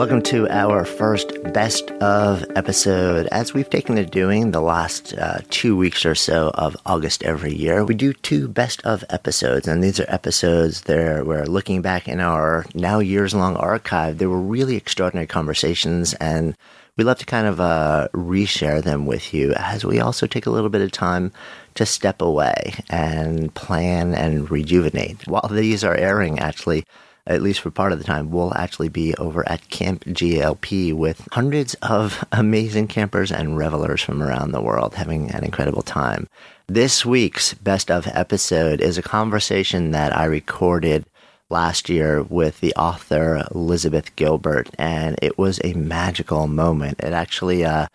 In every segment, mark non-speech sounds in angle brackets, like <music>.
Welcome to our first best of episode. As we've taken to doing the last uh, two weeks or so of August every year, we do two best of episodes. And these are episodes there we're looking back in our now years long archive. They were really extraordinary conversations and we love to kind of uh, reshare them with you as we also take a little bit of time to step away and plan and rejuvenate. While these are airing, actually, at least for part of the time, we'll actually be over at Camp GLP with hundreds of <laughs> amazing campers and revelers from around the world having an incredible time. This week's best of episode is a conversation that I recorded last year with the author Elizabeth Gilbert, and it was a magical moment. It actually, uh,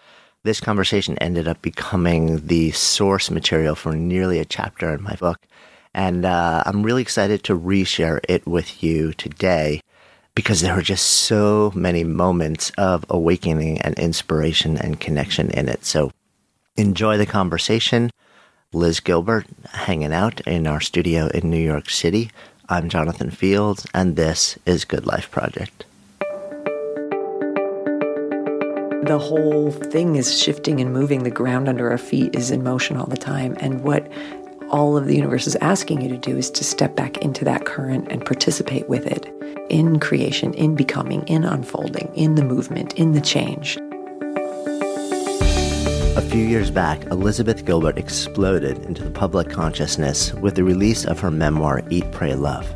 this conversation ended up becoming the source material for nearly a chapter in my book. And uh, I'm really excited to reshare it with you today because there were just so many moments of awakening and inspiration and connection in it. So enjoy the conversation. Liz Gilbert hanging out in our studio in New York City. I'm Jonathan Fields, and this is Good Life Project. The whole thing is shifting and moving. The ground under our feet is in motion all the time. And what all of the universe is asking you to do is to step back into that current and participate with it in creation, in becoming, in unfolding, in the movement, in the change. A few years back, Elizabeth Gilbert exploded into the public consciousness with the release of her memoir, Eat, Pray, Love.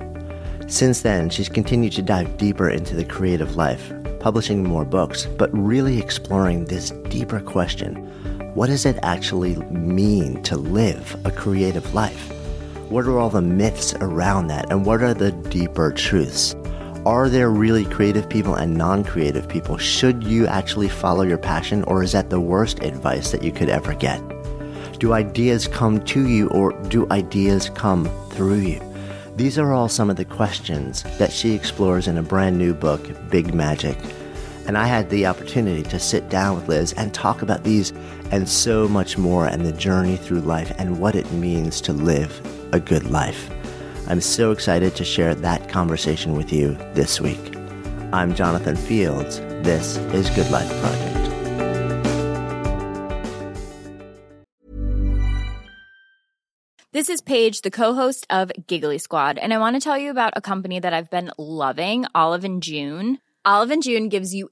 Since then, she's continued to dive deeper into the creative life, publishing more books, but really exploring this deeper question what does it actually mean to live a creative life? What are all the myths around that, and what are the deeper truths? Are there really creative people and non creative people? Should you actually follow your passion, or is that the worst advice that you could ever get? Do ideas come to you, or do ideas come through you? These are all some of the questions that she explores in a brand new book, Big Magic. And I had the opportunity to sit down with Liz and talk about these and so much more and the journey through life and what it means to live a good life. I'm so excited to share that conversation with you this week. I'm Jonathan Fields. This is Good Life Project. This is Paige, the co-host of Giggly Squad, and I want to tell you about a company that I've been loving, Olive and June. Olive and June gives you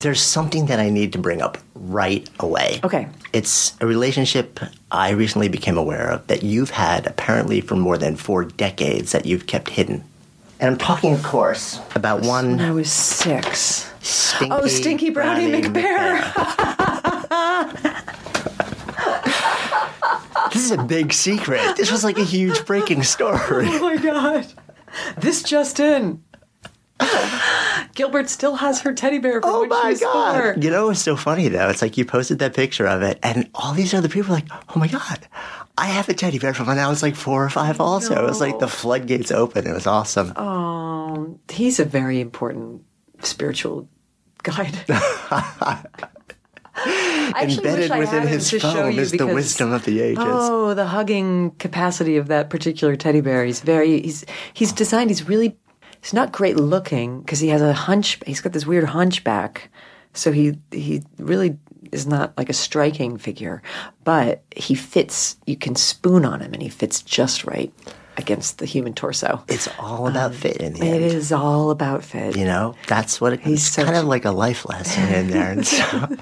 There's something that I need to bring up right away. Okay. It's a relationship I recently became aware of that you've had apparently for more than four decades that you've kept hidden. And I'm talking, of course, about one When I was six. stinky, Oh, Stinky Brownie, McBear. <laughs> this is a big secret. This was like a huge breaking story. <laughs> Oh my god. This just in. Gilbert still has her teddy bear from Oh when she my was god! four. You know, it's so funny though. It's like you posted that picture of it, and all these other people are like, "Oh my god, I have a teddy bear from when I was like four or five." Also, it was like the floodgates open. It was awesome. Oh, he's a very important spiritual guide. <laughs> Embedded within his to show foam you is the wisdom of the ages. Oh, the hugging capacity of that particular teddy bear. He's very he's he's designed. He's really he's not great looking because he has a hunch. He's got this weird hunchback, so he he really is not like a striking figure, but he fits. You can spoon on him, and he fits just right against the human torso. It's all about um, fit in the It end. is all about fit. You know, that's what it, He's it's such- kind of like a life lesson in there. And <laughs> some,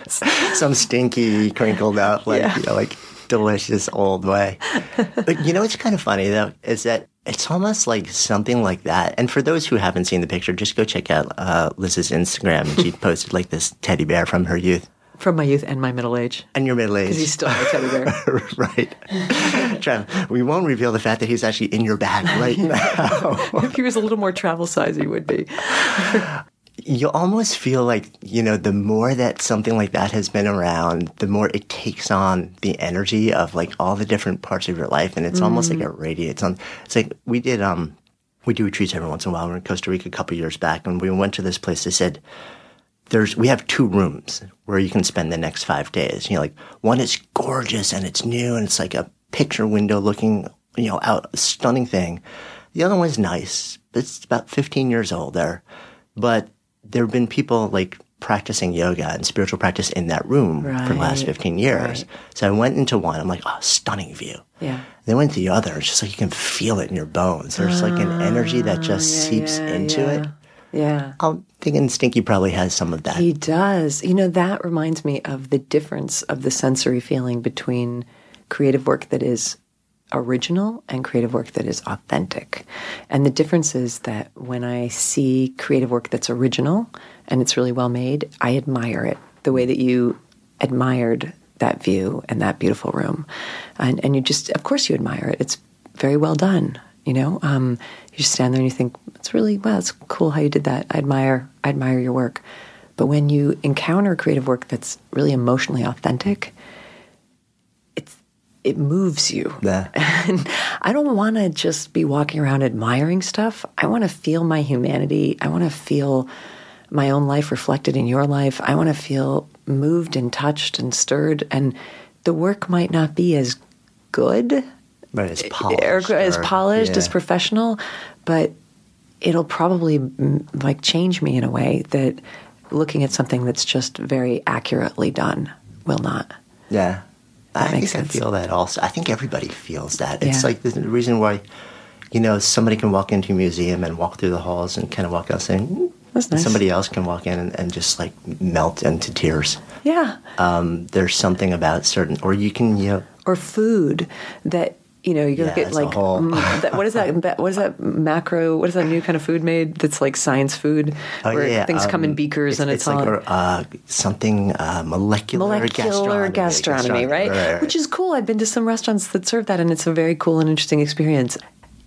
some stinky, crinkled up, like, Yeah. you know, like delicious old way. But you know what's kind of funny though is that it's almost like something like that. And for those who haven't seen the picture, just go check out uh, Liz's Instagram. She <laughs> posted like this teddy bear from her youth From my youth and my middle age, and your middle age. because he's still my teddy bear. <laughs> right. Trev, we won't reveal the fact that he's actually in your bag right <laughs> now. if he was a little more travel size, he would be. You almost feel like you know the more that something like that has been around the more it takes on the energy of like all the different parts of your life and it's almost like it radiates on it's like we did um we do retreats every once in a while. We are in costa rica a couple years back and we went to this place. They said there's we have two rooms where you can spend the next five days. You know like one is gorgeous and it's new and it's like a picture window looking you know out stunning thing. The other one's nice. But it's about 15 years old there. But there have been people like practicing yoga and spiritual practice in that room for the last 15 years. right. So I went into one. I'm like, oh, stunning view. Yeah. Then went to the other. It's just like you can feel it in your bones. There's like an energy that just seeps Ah, yeah, into yeah. it. Yeah. I'm thinking Stinky probably has some of that. He does. You know, that reminds me of the difference of the sensory feeling between creative work that is original and creative work that is authentic. And the difference is that when I see creative work that's original and it's really well made, I admire it the way that you admired that view and that beautiful room. And, and you just, of course, you admire it. It's very well done. You know, um, you just stand there and you think, it's really, wow, it's cool how you did that. I admire, I admire your work. But when you encounter creative work that's really emotionally authentic, it moves you. Yeah. <laughs> And I don't want to just be walking around admiring stuff. I want to feel my humanity. I want to feel my own life reflected in your life. I want to feel moved and touched and stirred. And the work might not be as good But it's polished. or as polished, as professional, but it'll probably mm, like change me in a way that looking at something that's just very accurately done will not. Yeah. I makes think sense. I feel that also. I think everybody feels that. It's Yeah. like the reason why, you know, somebody can walk into a museum and walk through the halls and kind of walk out saying, "Mm," That's nice. somebody else can walk in and, and just like melt into tears. Yeah. Um, there's something about certain, or you can, you know, or food that you know you Yeah, look at it's like whole- that, what is that <laughs> what is that macro what is that new kind of food made that's like science food oh, where yeah, things come in um, beakers and it's, like all a, uh, something uh, molecular, molecular gastronomy, right? Which is cool. I've been to some restaurants that serve that, and it's a very cool and interesting experience.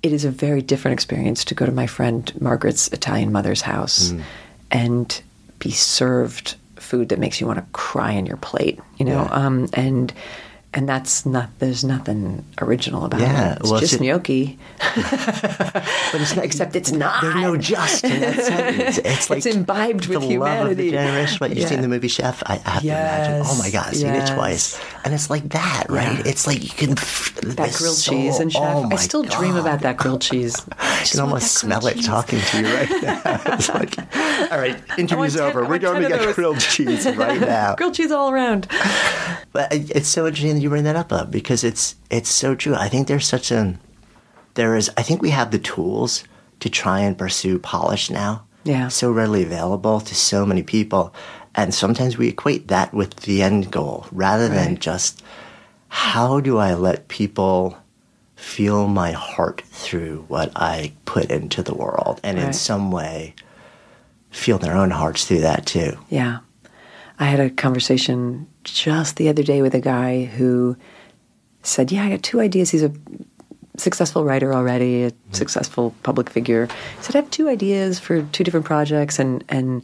It is a very different experience to go to my friend Margaret's Italian mother's house Mm. and be served food that makes you want to cry in your plate, you know, Yeah. um, and. And that's not. There's nothing original about Yeah, it. It's well, it's just ju- gnocchi, <laughs> but it's not, except it's not. There's no just in that sentence. <laughs> It's like It's imbibed with the with love of humanity. the generous. What you Yeah. seen the movie Chef? I have to imagine. Oh my god, I've seen Yes, it twice, and it's like that, right? Yeah. It's like you can that grilled soul- cheese and chef. Oh I still dream about that grilled <laughs> cheese. I can almost smell it talking to you right now. It's like, all right, interview's ten- over. We're going to get grilled cheese right now. grilled cheese all around. But it's so interesting that you bring that up, because it's it's so true. I think there's such an there is. I think we have the tools to try and pursue polish now. Yeah. so readily available to so many people, and sometimes we equate that with the end goal rather than just how do I let people feel my heart through what I put into the world, and in some way feel their own hearts through that too. Yeah. I had a conversation just the other day with a guy who said, Yeah, I got two ideas. He's a successful writer already, a hmm. successful public figure. He said, I have two ideas for two different projects. And, and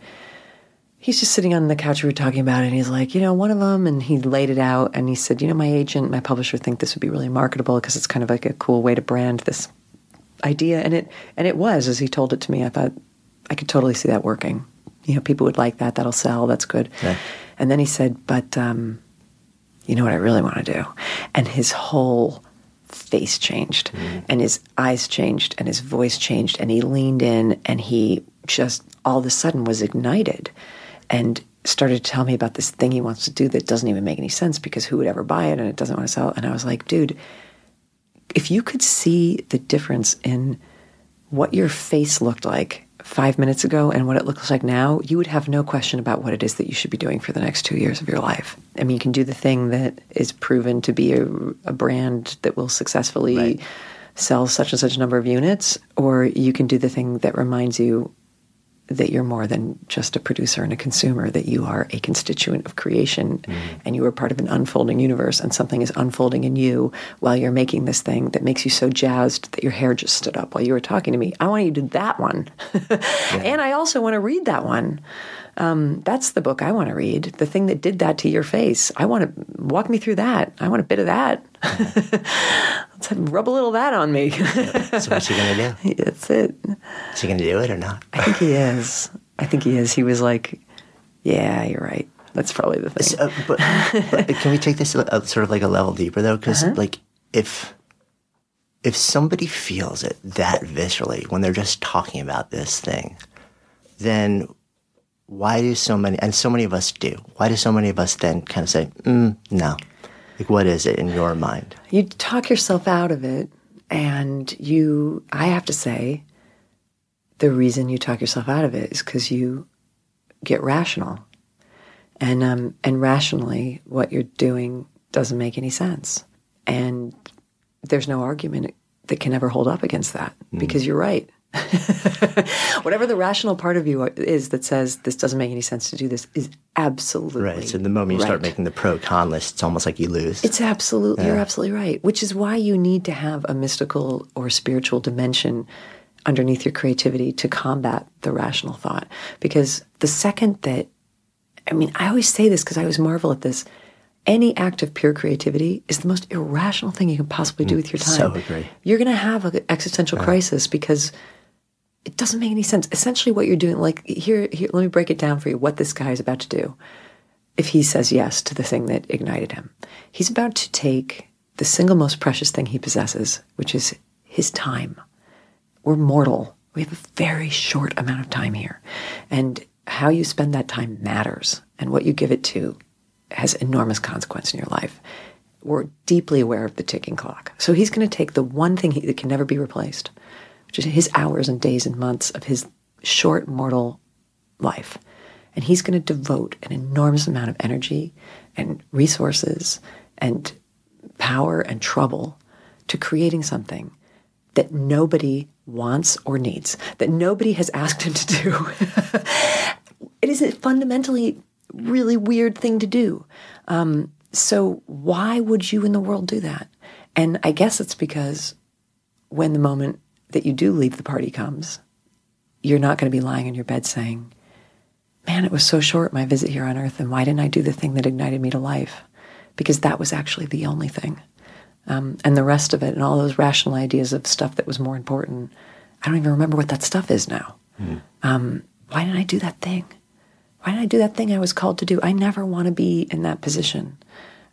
he's just sitting on the couch we were talking about it. And he's like, you know, one of them, and he laid it out. And he said, you know, my agent, my publisher think this would be really marketable because it's kind of like a cool way to brand this idea. And it, and it was, as he told it to me, I thought I could totally see that working. You know, people would like that. That'll sell. That's good. Yeah. And then he said, but, um, you know what I really want to do? And his whole face changed. And his eyes changed and his voice changed and he leaned in and he just all of a sudden was ignited and started to tell me about this thing he wants to do that doesn't even make any sense because who would ever buy it and it doesn't want to sell and I was like dude if you could see the difference in what your face looked like five minutes ago and what it looks like now, you would have no question about what it is that you should be doing for the next two years of your life. I mean, you can do the thing that is proven to be a, a brand that will successfully Right. sell such and such number of units, or you can do the thing that reminds you that you're more than just a producer and a consumer, that you are a constituent of creation mm-hmm. and you are part of an unfolding universe and something is unfolding in you while you're making this thing that makes you so jazzed that your hair just stood up while you were talking to me. I want you to do that one. <laughs> and I also want to read that one. Um, that's the book I want to read. The thing that did that to your face. I want to walk me through that. I want a bit of that. <laughs> Let's rub a little of that on me. So what's he gonna do? <laughs> That's it. Is he gonna do it or not? I think he is. I think he is. He was like, "Yeah, you're right. That's probably the thing." So, but, but can we take this sort of like a level deeper though? Because like if if somebody feels it that viscerally when they're just talking about this thing, then why do so many and so many of us do? Why do so many of us then kind of say, mm, "No"? Like, what is it in your mind? you talk yourself out of it, and you. I have to say, the reason you talk yourself out of it is because you get rational, and um, and rationally, what you're doing doesn't make any sense, and there's no argument that can ever hold up against that because you're right. <laughs> Whatever the rational part of you is that says this doesn't make any sense to do this is absolutely Right. So the moment you start making the pro con list, it's almost like you lose. It's absolutely, you're absolutely right. Which is why you need to have a mystical or spiritual dimension underneath your creativity to combat the rational thought. Because the second that, I mean, I always say this because I always marvel at this. Any act of pure creativity is the most irrational thing you can possibly do mm, with your time. so agree. You're going to have an existential crisis because it doesn't make any sense. Essentially, what you're doing, like here, here, let me break it down for you. What this guy is about to do, if he says yes to the thing that ignited him, he's about to take the single most precious thing he possesses, which is his time. We're mortal. We have a very short amount of time here, and how you spend that time matters, and what you give it to has enormous consequence in your life. We're deeply aware of the ticking clock. So he's going to take the one thing he, that can never be replaced, is his hours and days and months of his short mortal life. And he's going to devote an enormous amount of energy and resources and power and trouble to creating something that nobody wants or needs, that nobody has asked him to do. <laughs> it is a fundamentally really weird thing to do. Um, so why would you in the world do that? And I guess it's because when the moment that you do leave the party comes, you're not going to be lying in your bed saying, Man, it was so short, my visit here on earth, and why didn't I do the thing that ignited me to life? Because that was actually the only thing. Um, and the rest of it, and all those rational ideas of stuff that was more important, I don't even remember what that stuff is now. Um, why didn't I do that thing? Why didn't I do that thing I was called to do? I never want to be in that position.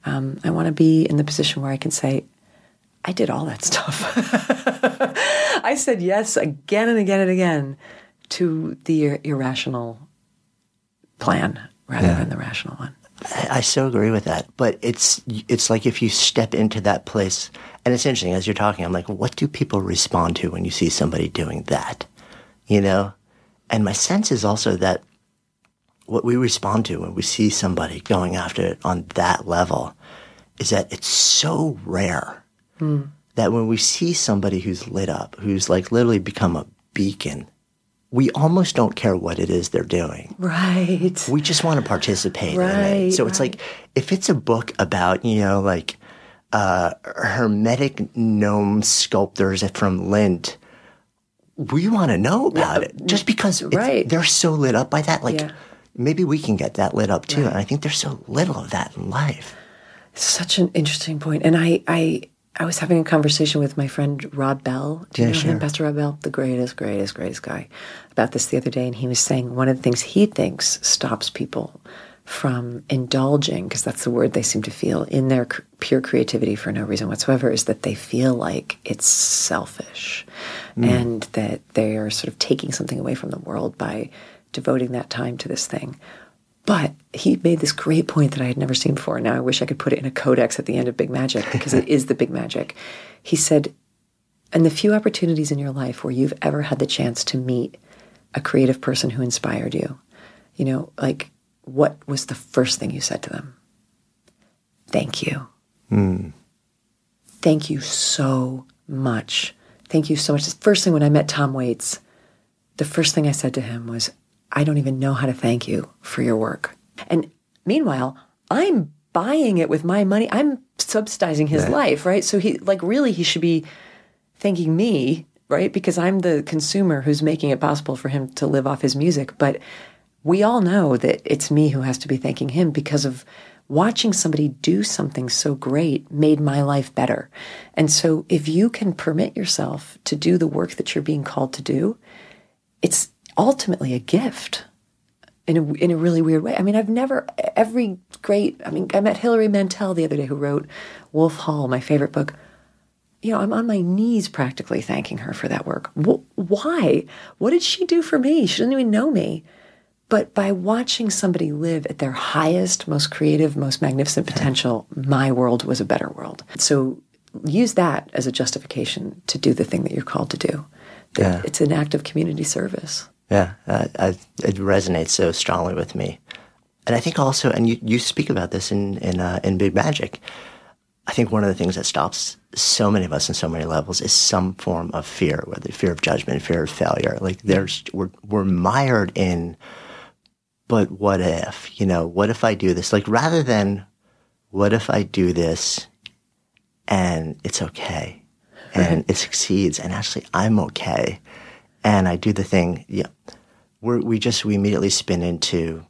Um, I want to be in the position where I can say, I did all that stuff. <laughs> I said yes again and again and again to the ir- irrational plan rather than the rational one. I, I so agree with that. But it's it's like if you step into that place, and it's interesting as you're talking. I'm like, what do people respond to when you see somebody doing that? You know, and my sense is also that what we respond to when we see somebody going after it on that level is that it's so rare that when we see somebody who's lit up, who's like literally become a beacon, we almost don't care what it is they're doing Right. we just want to participate in Right, it. So it's like if it's a book about, you know, like uh, hermetic gnome sculptors from Lint, we want to know about it just because right. they're so lit up by that. Like Yeah. maybe we can get that lit up too. And I think there's so little of that in life. Such an interesting point. And I, I, I was having a conversation with my friend Rob Bell. Do you Yeah, know sure. him, Pastor Rob Bell? The greatest, greatest, greatest guy about this the other day. And he was saying one of the things he thinks stops people from indulging, because that's the word they seem to feel, in their cr- pure creativity for no reason whatsoever, is that they feel like it's selfish hmm. and that they are sort of taking something away from the world by devoting that time to this thing. But he made this great point that I had never seen before. And now I wish I could put it in a codex at the end of Big Magic because it <laughs> is the big magic. He said, and the few opportunities in your life where you've ever had the chance to meet a creative person who inspired you, you know, like what was the first thing you said to them? Thank you. Hmm. Thank you so much. Thank you so much. The first thing when I met Tom Waits, the first thing I said to him was, I don't even know how to thank you for your work. And meanwhile, I'm buying it with my money. I'm subsidizing his life, right? So he, like, really, he should be thanking me, right? Because I'm the consumer who's making it possible for him to live off his music. But we all know that it's me who has to be thanking him because of watching somebody do something so great made my life better. And so if you can permit yourself to do the work that you're being called to do, it's ultimately a gift in a, in a really weird way. I mean, I've never, every great, I mean, I met Hilary Mantel the other day who wrote Wolf Hall, my favorite book. You know, I'm on my knees practically thanking her for that work. Wh- why? What did she do for me? She doesn't even know me. But by watching somebody live at their highest, most creative, most magnificent potential, my world was a better world. So use that as a justification to do the thing that you're called to do. Yeah. It's an act of community service. Yeah, uh, I, it resonates so strongly with me, and I think also, and you, you speak about this in in uh, in Big Magic. I think one of the things that stops so many of us in so many levels is some form of fear, whether fear of judgment, fear of failure. Like there's we're we're mired in, but what if? You know, what if I do this? Like rather than, what if I do this, and it's okay, and it succeeds, and actually I'm okay and I do the thing, yeah, we're, we just we immediately spin into,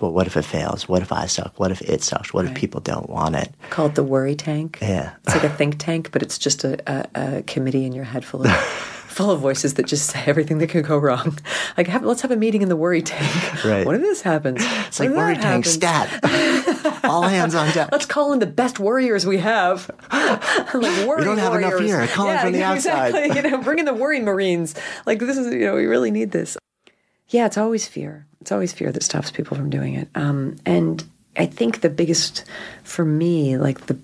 well, what if it fails? What if I suck? What if it sucks? What if people don't want it? Call it the worry tank. Yeah. It's like a think tank, but it's just a, a, a committee in your head full of <laughs> full of voices that just say everything that could go wrong. Like, have, let's have a meeting in the worry tank. Right. What if this happens? It's like worry tank stat. <laughs> All hands on deck. Let's call in the best warriors we have. <laughs> like worry We don't have enough here. Call in from the yeah, outside. Exactly. You know, bring in the worry marines. Like this is, you know, we really need this. Yeah, it's always fear. It's always fear that stops people from doing it. Um, and I think the biggest, for me, like the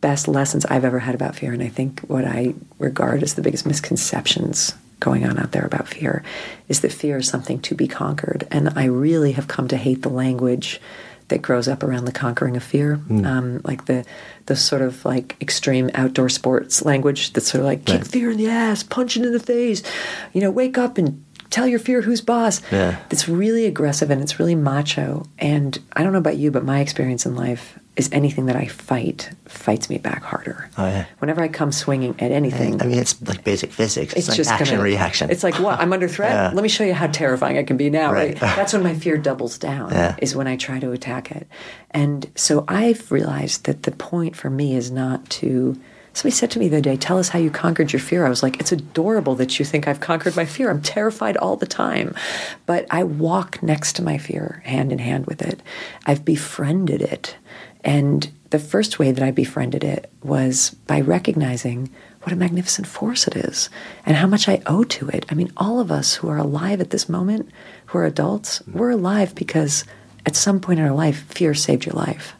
best lessons I've ever had about fear, and I think what I regard as the biggest misconceptions going on out there about fear, is that fear is something to be conquered. And I really have come to hate the language that grows up around the conquering of fear, um, like the the sort of like extreme outdoor sports language that's sort of like kick fear in the ass, punch it in the face, you know, wake up and tell your fear who's boss. Yeah. It's really aggressive and it's really macho. And I don't know about you, but my experience in life is anything that I fight fights me back harder. Oh, yeah. Whenever I come swinging at anything, I mean, it's like basic physics. It's, it's like just action gonna, reaction. It's like what I'm under threat. <laughs> Yeah. Let me show you how terrifying I can be now. Right. Right. That's when my fear doubles down. Yeah. Is when I try to attack it. And so I've realized that the point for me is not to. Somebody said to me the other day, "Tell us how you conquered your fear." I was like, "It's adorable that you think I've conquered my fear. I'm terrified all the time, but I walk next to my fear, hand in hand with it. I've befriended it, and the first way that I befriended it was by recognizing what a magnificent force it is and how much I owe to it. I mean, all of us who are alive at this moment, who are adults, we're alive because at some point in our life, fear saved your life.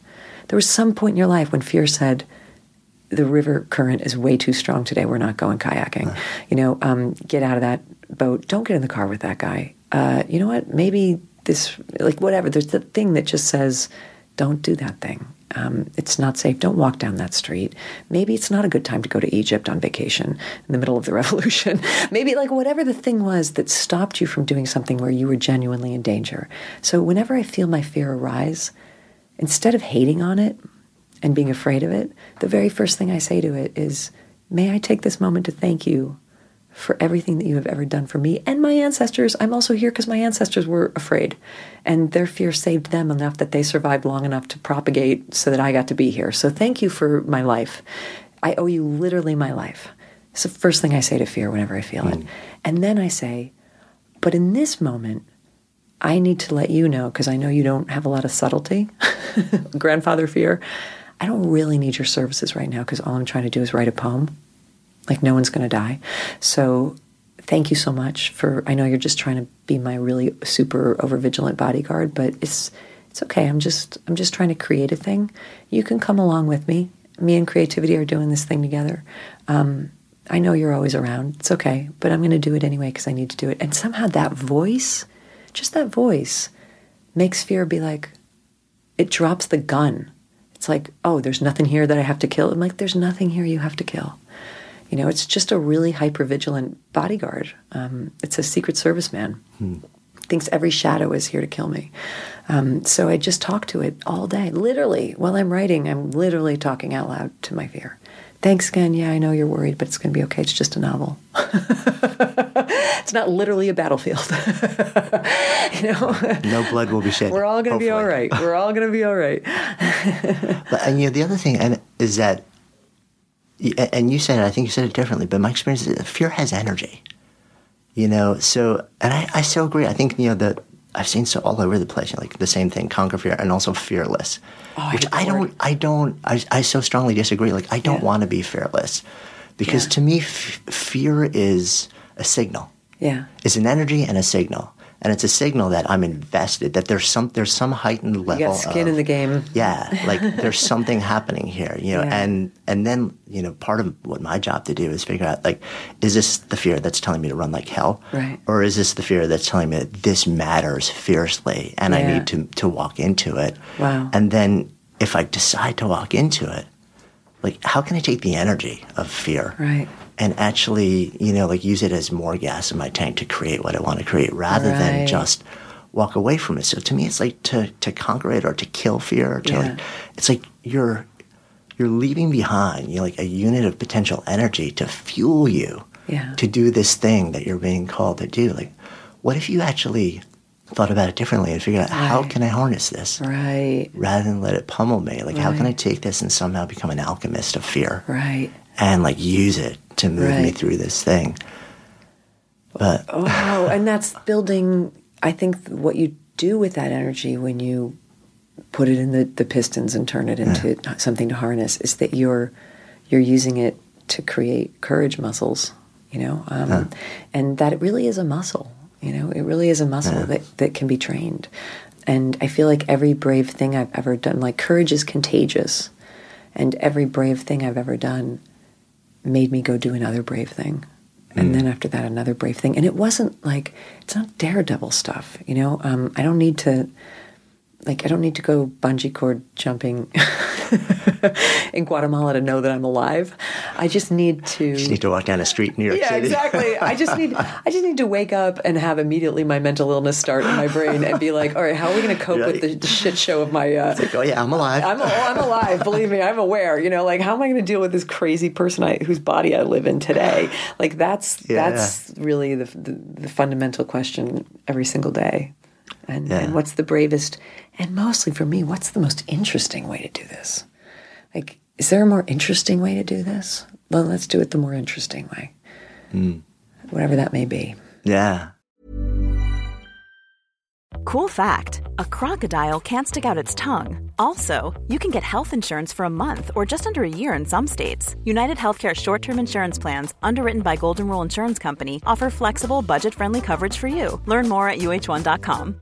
There was some point in your life when fear said, the river current is way too strong today. We're not going kayaking. You know, um, get out of that boat. Don't get in the car with that guy. Uh, you know what? Maybe this, like whatever. There's the thing that just says, don't do that thing. Um, it's not safe. Don't walk down that street. Maybe it's not a good time to go to Egypt on vacation in the middle of the <laughs> revolution. Maybe like whatever the thing was that stopped you from doing something where you were genuinely in danger. So whenever I feel my fear arise, instead of hating on it, and being afraid of it, the very first thing I say to it is, May I take this moment to thank you for everything that you have ever done for me and my ancestors. I'm also here because my ancestors were afraid, and their fear saved them enough that they survived long enough to propagate so that I got to be here. So thank you for my life. I owe you literally my life. It's the first thing I say to fear whenever I feel it. Mm. And then I say, but in this moment, I need to let you know, because I know you don't have a lot of subtlety, <laughs> grandfather fear. I don't really need your services right now because all I'm trying to do is write a poem. Like, no one's going to die. So, thank you so much for. I know you're just trying to be my really super over vigilant bodyguard, but it's it's okay. I'm just I'm just trying to create a thing. You can come along with me. Me and creativity are doing this thing together. Um, I know you're always around. It's okay, but I'm going to do it anyway because I need to do it. And somehow that voice, just that voice, makes fear be like, it drops the gun. It's like, oh, there's nothing here that I have to kill. I'm like, there's nothing here you have to kill. You know, it's just a really hyper vigilant bodyguard. Um, it's a secret service man. Thinks every shadow is here to kill me. Um, so I just talk to it all day. Literally, while I'm writing, I'm literally talking out loud to my fear. Thanks again. Yeah, I know you're worried, but it's going to be okay. It's just a novel. <laughs> it's not literally a battlefield. <laughs> you know, No blood will be shed. we're all going to be all right. We're all going to be all right. <laughs> But and you know the other thing and is that, and you said it. I think you said it differently. But my experience is that fear has energy. You know, so and I, I so agree. I think you know that I've seen so all over the place. Like the same thing, conquer fear, and also fearless. Oh, which hate I don't. I don't. I, I so strongly disagree. Like I don't Yeah. want to be fearless, because Yeah. to me, f- fear is a signal. Yeah. It's an energy and a signal, and it's a signal that I'm invested. That there's some there's some heightened level. You got skin of, in the game. yeah, like there's <laughs> something happening here, you know, Yeah. and and then you know part of what my job to do is figure out like, is this the fear that's telling me to run like hell, Right. or is this the fear that's telling me that this matters fiercely and I need to to walk into it, Wow. and then if I decide to walk into it, like how can I take the energy of fear, Right. And actually you know like use it as more gas in my tank to create what I want to create rather than just walk away from it. So to me, it's like to to conquer it or to kill fear. Or to Yeah. like, it's like you're you're leaving behind you know, like a unit of potential energy to fuel you Yeah. to do this thing that you're being called to do. Like, what if you actually thought about it differently and figured out how can I harness this Right. rather than let it pummel me? Like, how can I take this and somehow become an alchemist of fear Right. and like use it to move me through this thing? But Oh, and that's building. I think what you do with that energy when you put it in the, the pistons and turn it into something to harness is that you're you're using it to create courage muscles. You know, um, and that it really is a muscle. You know, it really is a muscle that that can be trained. And I feel like every brave thing I've ever done, like courage is contagious, and every brave thing I've ever done made me go do another brave thing. And then after that, another brave thing. And it wasn't like, it's not daredevil stuff, you know? Um, I don't need to, like, I don't need to go bungee cord jumping <laughs> in Guatemala to know that I'm alive. I just need to. you just need to walk down a street in New York yeah, City. exactly. I just need <laughs> I just need to wake up and have immediately my mental illness start in my brain and be like, all right, how are we going to cope with the, the shit show of my uh, oh yeah, I'm alive. I'm, oh, I'm alive. Believe me, I'm aware. You know, like how am I going to deal with this crazy person I, whose body I live in today? Like that's Yeah. that's really the, the the fundamental question every single day. And Yeah. and what's the bravest? And mostly for me, what's the most interesting way to do this? Like, is there a more interesting way to do this? Well, let's do it the more interesting way, Hmm. whatever that may be. yeah. Cool fact a crocodile can't stick out its tongue. Also, you can get health insurance for a month or just under a year in some states. United Healthcare short term insurance plans, underwritten by Golden Rule Insurance Company, offer flexible, budget friendly coverage for you. Learn more at uhone.com.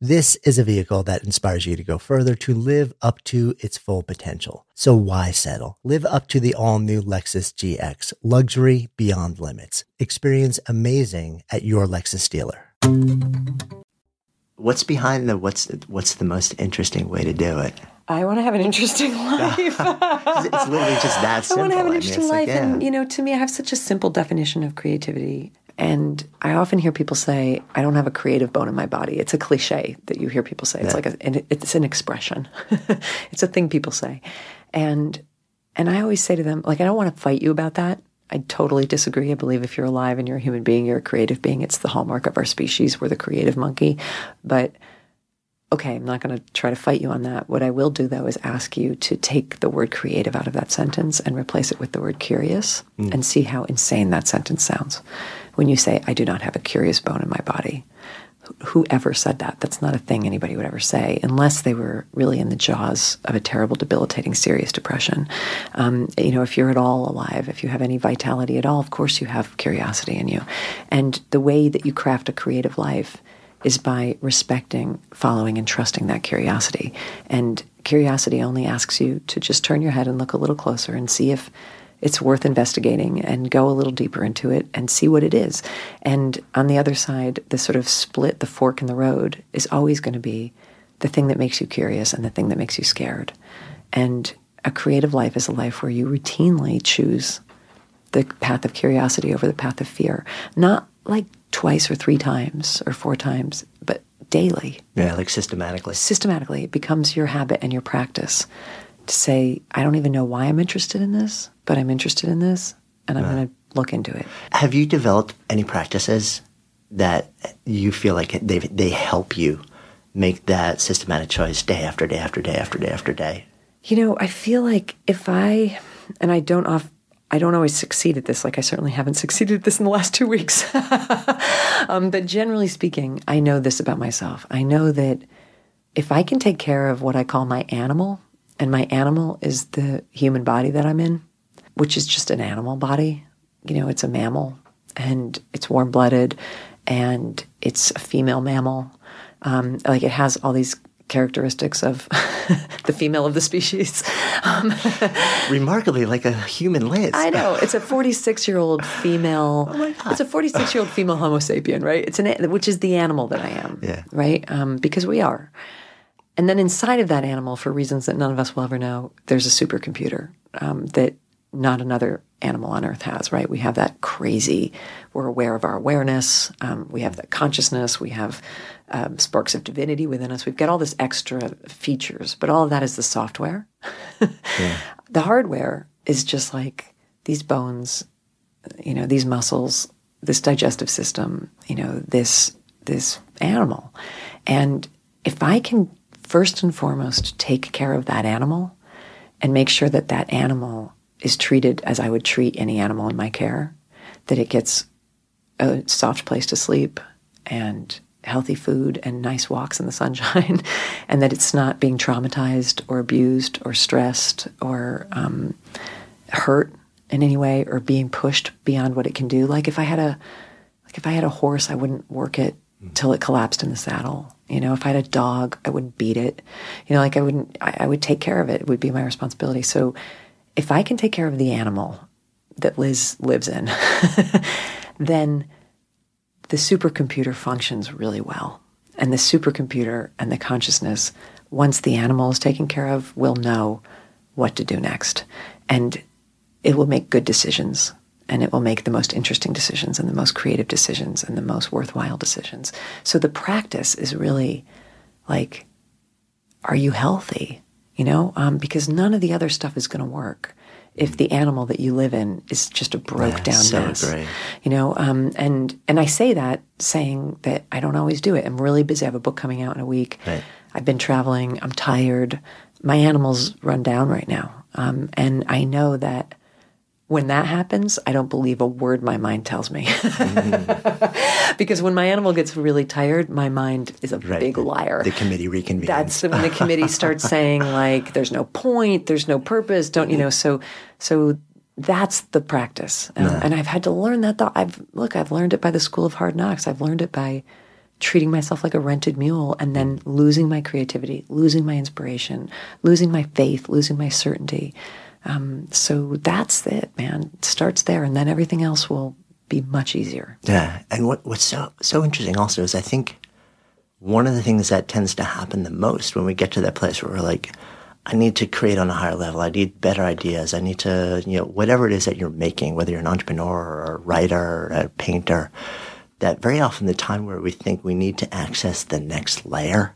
This is a vehicle that inspires you to go further to live up to its full potential. So why settle? Live up to the all new Lexus GX, luxury beyond limits. Experience amazing at your Lexus dealer. What's behind the what's what's the most interesting way to do it? I want to have an interesting <laughs> life. it's literally just that <laughs> simple. I want to have an interesting it's like, life. And, yeah. you know, to me, I have such a simple definition of creativity. And I often hear people say, I don't have a creative bone in my body. It's a cliche that you hear people say. It's Yeah. like a, and it's an expression. <laughs> it's a thing people say. And and I always say to them, like, I don't want to fight you about that. I totally disagree. I believe if you're alive and you're a human being, you're a creative being. It's the hallmark of our species. We're the creative monkey. But okay, I'm not going to try to fight you on that. What I will do, though, is ask you to take the word creative out of that sentence and replace it with the word curious hmm. and see how insane that sentence sounds. When you say, I do not have a curious bone in my body. Wh- Whoever said that, that's not a thing anybody would ever say, unless they were really in the jaws of a terrible, debilitating, serious depression. Um, you know, if you're at all alive, if you have any vitality at all, of course you have curiosity in you. And the way that you craft a creative life is by respecting, following, and trusting that curiosity. And curiosity only asks you to just turn your head and look a little closer and see if it's worth investigating and go a little deeper into it and see what it is. And on the other side, the sort of split, the fork in the road is always going to be the thing that makes you curious and the thing that makes you scared. And a creative life is a life where you routinely choose the path of curiosity over the path of fear. Not like twice or three times or four times, but daily. yeah, like systematically. Systematically, it becomes your habit and your practice to say, I don't even know why I'm interested in this, but I'm interested in this and I'm going to look into it. Have you developed any practices that you feel like they they help you make that systematic choice day after day after day after day after day? You know, I feel like if I, and I don't off, I don't always succeed at this. Like I certainly haven't <laughs> succeeded at this in the last two weeks. <laughs> um, but generally speaking, I know this about myself. I know that if I can take care of what I call my animal, and my animal is the human body that I'm in, which is just an animal body. You know, it's a mammal and it's warm blooded and it's a female mammal. Um, like it has all these characteristics of <laughs> the female of the species. Um, <laughs> Remarkably, like a human Liz. I know it's a 46 year old female. <laughs> Oh my God. It's a 46 year old female Homo sapien, right? It's an which is the animal that I am, Yeah. right? Um, because we are. And then inside of that animal, for reasons that none of us will ever know, there's a supercomputer um, that not another animal on Earth has, right? We have that crazy, we're aware of our awareness, um, we have that consciousness, we have um, sparks of divinity within us. We've got all this extra features, but all of that is the software. <laughs> The hardware is just like these bones, you know, these muscles, this digestive system, you know, this this animal. And if I can first and foremost take care of that animal and make sure that that animal is treated as I would treat any animal in my care, that it gets a soft place to sleep and healthy food and nice walks in the sunshine, <laughs> and that it's not being traumatized or abused or stressed or um, hurt in any way or being pushed beyond what it can do. Like if I had a like if I had a horse, I wouldn't work it till it collapsed in the saddle. You know, if I had a dog, I wouldn't beat it. You know, like I wouldn't. I, I would take care of it. It would be my responsibility. So, if I can take care of the animal that Liz lives in, <laughs> then the supercomputer functions really well. And the supercomputer and the consciousness, once the animal is taken care of, will know what to do next. And it will make good decisions and it will make the most interesting decisions and the most creative decisions and the most worthwhile decisions. So the practice is really like, are you healthy? You know, um, because none of the other stuff is going to work if the animal that you live in is just a broke Yeah, down so mess. agree. You know, um, and and I say that saying that I don't always do it. I'm really busy. I have a book coming out in a week. Right. I've been traveling. I'm tired. My animals run down right now, um, and I know that when that happens, I don't believe a word my mind tells me. <laughs> because when my animal gets really tired, my mind is a Right. big The- liar. The committee reconvenes. That's when the committee <laughs> starts saying like, "There's no point, there's no purpose." Don't you know? So, so that's the practice, um, and I've had to learn that. though. I've look, I've learned it by the school of hard knocks. I've learned it by treating myself like a rented mule, and then losing my creativity, losing my inspiration, losing my faith, losing my certainty. Um, so that's it, man. It starts there, and then everything else will be much easier. Yeah, and what what's so so interesting also is I think one of the things that tends to happen the most when we get to that place where we're like, I need to create on a higher level. I need better ideas. I need to, you know, whatever it is that you're making, whether you're an entrepreneur or a writer or a painter, that very often the time where we think we need to access the next layer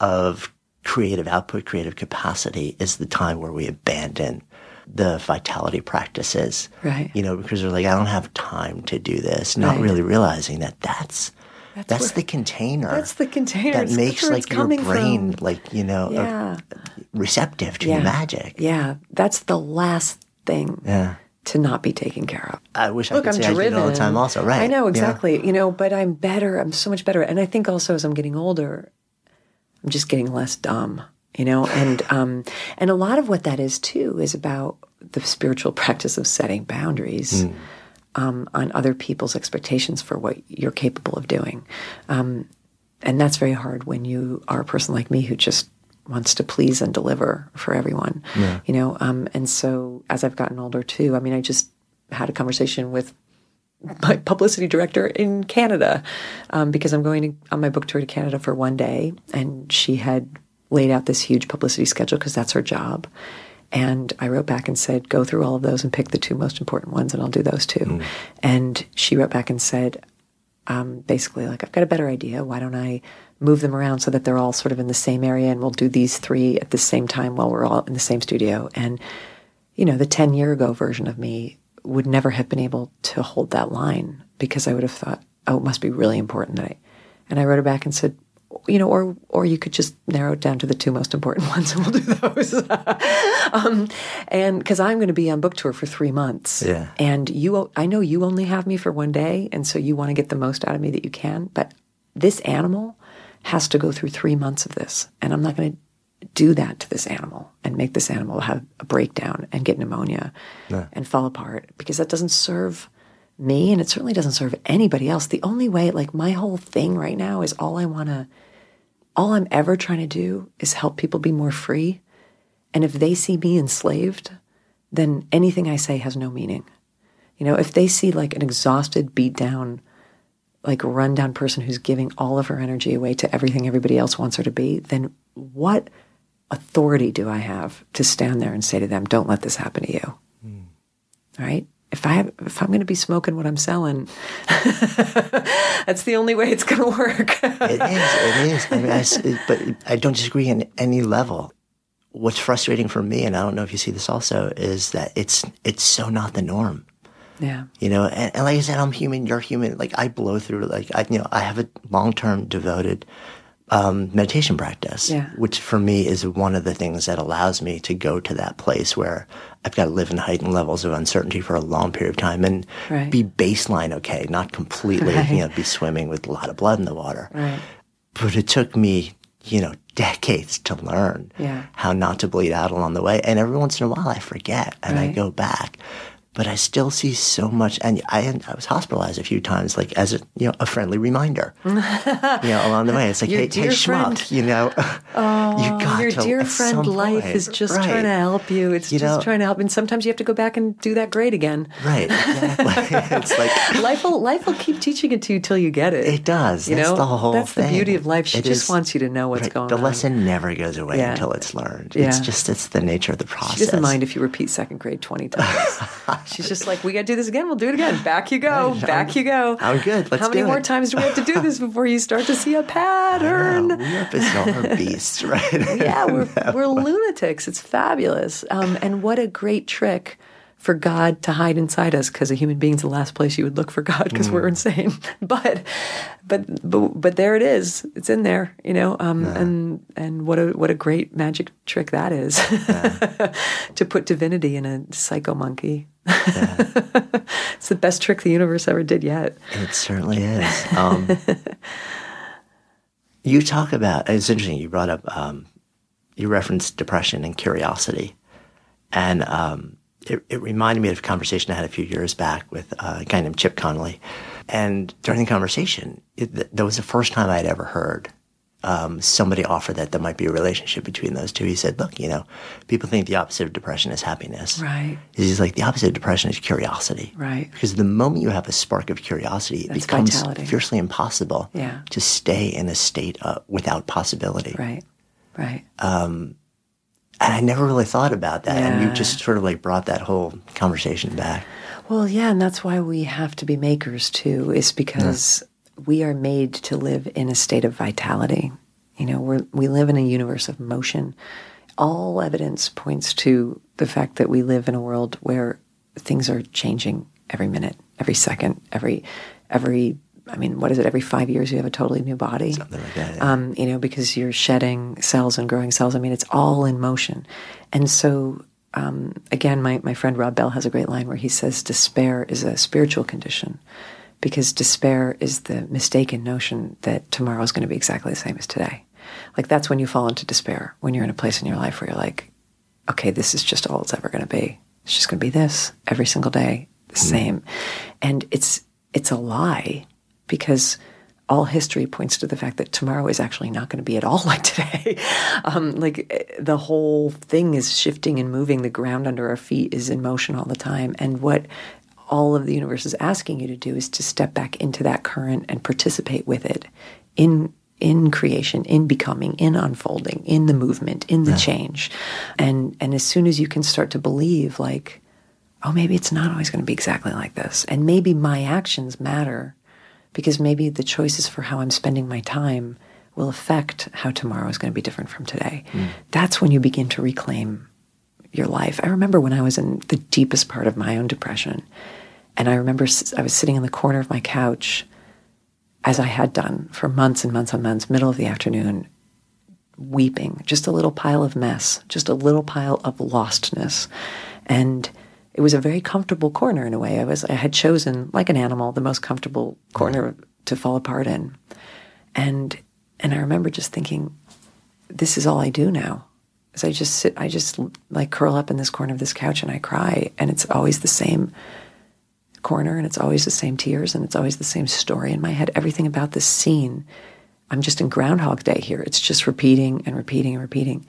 of creative output, creative capacity is the time where we abandon the vitality practices. Right. You know, because we're like, I don't have time to do this, not Right. really realizing that that's that's, where- the container. That's the container. that It's- makes that's like your brain from. like, you know, Yeah. receptive to Yeah. magic. Yeah, that's the last thing Yeah. to not be taken care of. I wish I Look, could I'm say driven. I all the time also. Right. I know Yeah. exactly. You know, but I'm better. I'm so much better. And I think also as I'm getting older, I'm just getting less dumb. You know, and um, and a lot of what that is too is about the spiritual practice of setting boundaries Mm. um, on other people's expectations for what you're capable of doing. Um, and that's very hard when you are a person like me who just wants to please and deliver for everyone. You know, um, and so as I've gotten older too, I mean, I just had a conversation with my publicity director in Canada um, because I'm going to, on my book tour to Canada for one day, and she had laid out this huge publicity schedule because that's her job. And I wrote back and said, go through all of those and pick the two most important ones, and I'll do those two. And she wrote back and said, um, basically, like, I've got a better idea. Why don't I move them around so that they're all sort of in the same area and we'll do these three at the same time while we're all in the same studio? And, you know, the 10 year ago version of me would never have been able to hold that line because I would have thought, oh, it must be really important that I. And I wrote her back and said, you know, or or you could just narrow it down to the two most important <laughs> ones, and we'll do those. <laughs> um, and because I'm going to be on book tour for three months, Yeah. and you, I know you only have me for one day, and so you want to get the most out of me that you can. But this animal has to go through three months of this, and I'm not going to do that to this animal and make this animal have a breakdown and get pneumonia and fall apart because that doesn't serve me and it certainly doesn't serve anybody else. The only way, like my whole thing right now is all I want to, all I'm ever trying to do is help people be more free. And if they see me enslaved, then anything I say has no meaning. You know, if they see like an exhausted, beat down, like rundown person who's giving all of her energy away to everything everybody else wants her to be, then what authority do I have to stand there and say to them, "Don't let this happen to you"? Hmm. Right? If I have, if I'm going to be smoking what I'm selling, <laughs> that's the only way it's going to work. it is. It is. I mean, I but I don't disagree on any level. What's frustrating for me, and I don't know if you see this also, is that it's it's so not the norm. yeah. You know, and, and like I said, I'm human. You're human. Like I blow through. Like I, you know, I have a long term devoted um, meditation practice, Yeah. which for me is one of the things that allows me to go to that place where I've got to live in heightened levels of uncertainty for a long period of time and Right. be baseline okay, not completely, Right. you know, be swimming with a lot of blood in the water. Right. But it took me, you know, decades to learn Yeah. how not to bleed out along the way. And every once in a while I forget and I go back. But I still see so much, and I I was hospitalized a few times, like as a you know a friendly reminder, <laughs> you know, along the way. It's like, Your hey, dear hey, schmuck, friend. you know, Oh, <laughs> <laughs> you got your to, dear friend life point- is just right, trying to help you. It's You just know- trying to help. And sometimes you have to go back and do that grade again. Right, exactly. it's like life will life will keep teaching it to you till you get it. It does. You That's know, the whole That's the beauty of life. She It just is- wants you to know what's right, going the on. The lesson never goes away Yeah. until it's learned. Yeah. It's just it's the nature of the process. She doesn't mind if you repeat second grade 20 times. She's just like, we got to do this again. We'll do it again. Back you go. Back I'm- you go. I'm good. Let's How many more times do we have to do <laughs> this before you start to see a pattern? Yeah, we are bizarre <laughs> beasts, right? <laughs> yeah, we're, we're lunatics. It's fabulous. Um, and what a great trick for God to hide inside us because a human being's the last place you would look for God because we're insane. But, but, but, but there it is. It's in there, you know. Um, And and what a what a great magic trick that is to put divinity in a psycho monkey. <laughs> it's the best trick the universe ever did yet. It certainly is. Um, <laughs> you talk about it's interesting. You brought up um, you referenced depression and curiosity, and um, it, it reminded me of a conversation I had a few years back with a guy named Chip Conley. And during the conversation, it, that was the first time I'd ever heard um, somebody offered that there might be a relationship between those two. He said, "Look, you know, people think the opposite of depression is happiness. Right. He's like the opposite of depression is curiosity. Right. Because the moment you have a spark of curiosity, it becomes vitality. fiercely impossible Yeah. to stay in a state uh, without possibility. Right. Right. And I never really thought about that. And you just sort of like brought that whole conversation back. Well, yeah, and that's why we have to be makers too, is because we are made to live in a state of vitality. You know, we we live in a universe of motion. All evidence points to the fact that we live in a world where things are changing every minute, every second, every every I mean, what is it? Every five years you have a totally new body. Something like that. yeah. um, you know, because you're shedding cells and growing cells. I mean, it's all in motion. And so, um, again, my, my friend Rob Bell has a great line where he says despair is a spiritual condition because despair is the mistaken notion that tomorrow is going to be exactly the same as today. Like, that's when you fall into despair, when you're in a place in your life where you're like, okay, this is just all it's ever going to be. It's just going to be this every single day, the same. And it's it's a lie because all history points to the fact that tomorrow is actually not going to be at all <laughs> like today. <laughs> um, like eh, the whole thing is shifting and moving. The ground under our feet is in motion all the time. And what all of the universe is asking you to do is to step back into that current and participate with it in in creation, in becoming, in unfolding, in the movement, in the change. And and as soon as you can start to believe like, oh, maybe it's not always going to be exactly like this. And maybe my actions matter because maybe the choices for how I'm spending my time will affect how tomorrow is going to be different from today. Hmm. That's when you begin to reclaim your life. I remember when I was in the deepest part of my own depression, and I remember I was sitting in the corner of my couch, as I had done for months and months and months, middle of the afternoon, weeping, just a little pile of mess, just a little pile of lostness. And it was a very comfortable corner in a way. I was I had chosen, like an animal, the most comfortable corner to fall apart in. And and I remember just thinking, this is all I do now. Is I just sit I just like curl up in this corner of this couch and I cry. And it's always the same corner and it's always the same tears and it's always the same story in my head. Everything about this scene, I'm just in Groundhog Day here. It's just repeating and repeating and repeating.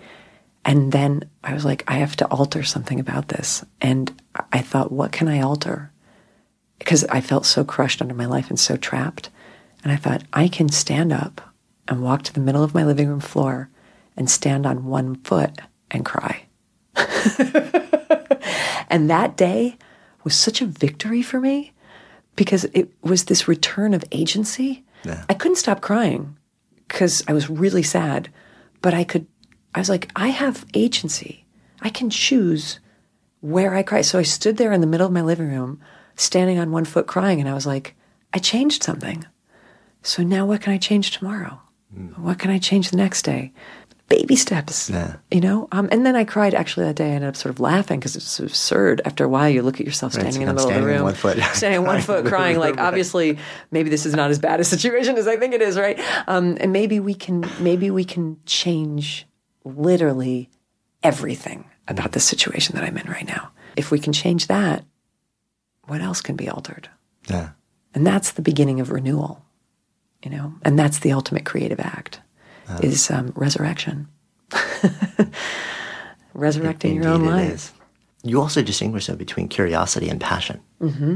And then I was like, I have to alter something about this. And I thought, what can I alter? Because I felt so crushed under my life and so trapped. And I thought, I can stand up and walk to the middle of my living room floor and stand on one foot and cry. <laughs> and that day was such a victory for me because it was this return of agency. I couldn't stop crying because I was really sad, but I could, I was like, I have agency. I can choose where I cry. So I stood there in the middle of my living room, standing on one foot crying, and I was like, I changed something. So now what can I change tomorrow? Hmm. What can I change the next day? Baby steps, Yeah. you know? Um, and then I cried actually that day. I ended up sort of laughing because it's absurd. After a while, you look at yourself Right, standing in the middle of the room. standing one foot. standing on one <laughs> foot crying. Like, <laughs> obviously, maybe this is not as bad a situation as I think it is, right? Um, and maybe we can, maybe we can change literally everything about the situation that I'm in right now. If we can change that, what else can be altered? Yeah. And that's the beginning of renewal, you know? And that's the ultimate creative act is um, resurrection. <laughs> Resurrecting your own life. is. You also distinguish though between curiosity and passion. Mm-hmm.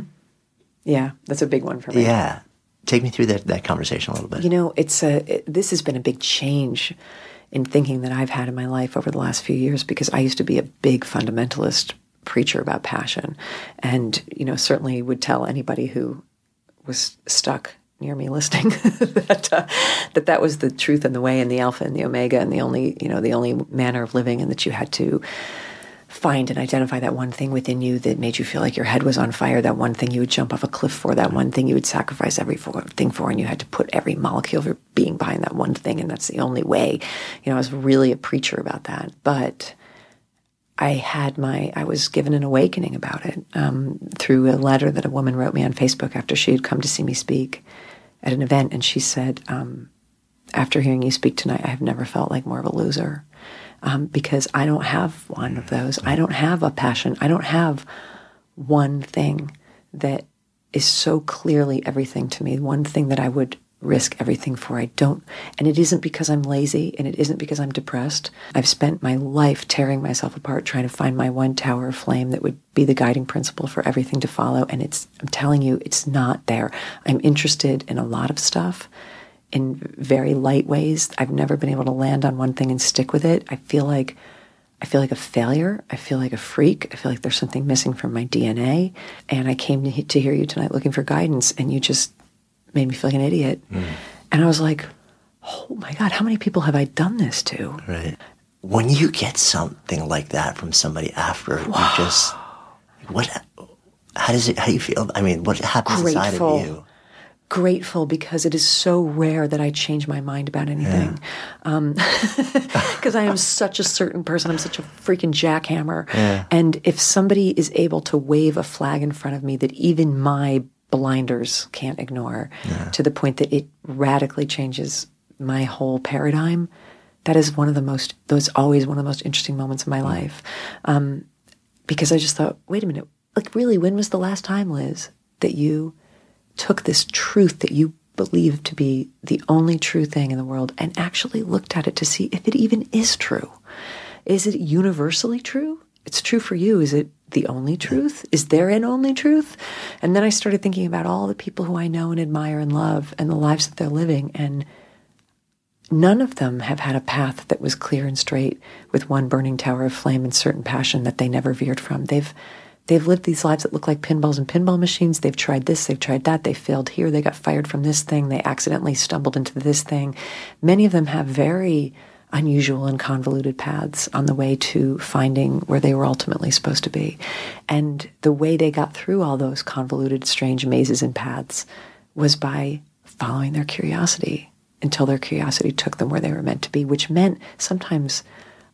Yeah, that's a big one for me. Yeah. Take me through that, that conversation a little bit. You know, it's a it, this has been a big change in thinking that I've had in my life over the last few years because I used to be a big fundamentalist preacher about passion, and you know, certainly would tell anybody who was stuck near me listening <laughs> that uh, that that was the truth and the way and the alpha and the omega and the only you know the only manner of living, and that you had to find and identify that one thing within you that made you feel like your head was on fire, that one thing you would jump off a cliff for, that one thing you would sacrifice everything for, and you had to put every molecule of your being behind that one thing, and that's the only way. You know, I was really a preacher about that. But I had my, I was given an awakening about it um, through a letter that a woman wrote me on Facebook after she had come to see me speak at an event. And she said, um, after hearing you speak tonight, I have never felt like more of a loser um, because I don't have one of those. I don't have a passion. I don't have one thing that is so clearly everything to me, one thing that I would risk everything for. I don't, and it isn't because I'm lazy and it isn't because I'm depressed. I've spent my life tearing myself apart trying to find my one tower of flame that would be the guiding principle for everything to follow. And it's, I'm telling you, it's not there. I'm interested in a lot of stuff in very light ways. I've never been able to land on one thing and stick with it. I feel like I feel like a failure. I feel like a freak. I feel like there's something missing from my DNA. And I came to, to hear you tonight looking for guidance, and you just made me feel like an idiot. Hmm. And I was like, oh my God, how many people have I done this to? Right. When you get something like that from somebody after, you just what? How does it? How do you feel? I mean, what happens inside Grateful. of you? Grateful because it is so rare that I change my mind about anything. Um, <laughs> because I am such a certain person. I'm such a freaking jackhammer. And if somebody is able to wave a flag in front of me that even my blinders can't ignore to the point that it radically changes my whole paradigm, that is one of the most, those always one of the most interesting moments of my life. Um, because I just thought, wait a minute, like really, when was the last time, Liz, that you took this truth that you believed to be the only true thing in the world and actually looked at it to see if it even is true? Is it universally true? It's true for you. Is it the only truth? Is there an only truth? And then I started thinking about all the people who I know and admire and love and the lives that they're living. And none of them have had a path that was clear and straight with one burning tower of flame and certain passion that they never veered from. They've they've lived these lives that look like pinballs and pinball machines. They've tried this, they've tried that, they failed here, they got fired from this thing, they accidentally stumbled into this thing. Many of them have very unusual and convoluted paths on the way to finding where they were ultimately supposed to be. And the way they got through all those convoluted, strange mazes and paths was by following their curiosity until their curiosity took them where they were meant to be, which meant sometimes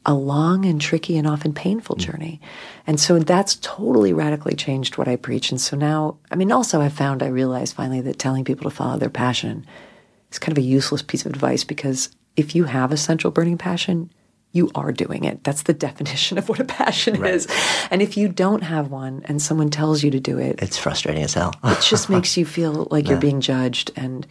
a long and tricky and often painful mm. journey. And so that's totally radically changed what I preach. And so now, I mean, also I found, I realized finally that telling people to follow their passion is kind of a useless piece of advice because if you have a central burning passion, you are doing it. That's the <laughs> definition of what a passion is. And if you don't have one and someone tells you to do it, It's frustrating as hell. it just <laughs> makes you feel like you're being judged and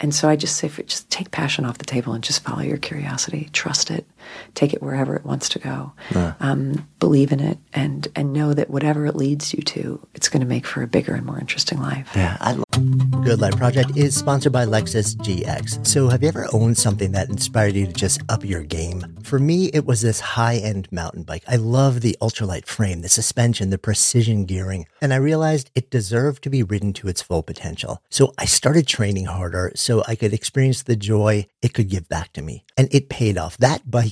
and so I just say for, just take passion off the table and just follow your curiosity. Trust it. Take it wherever it wants to go. Um, believe in it and and know that whatever it leads you to, it's going to make for a bigger and more interesting life. Yeah, I love Good Life Project is sponsored by Lexus GX. So, have you ever owned something that inspired you to just up your game? For me, it was this high end mountain bike. I love the ultralight frame, the suspension, the precision gearing, and I realized it deserved to be ridden to its full potential. So I started training harder so I could experience the joy it could give back to me. And it paid off. That bike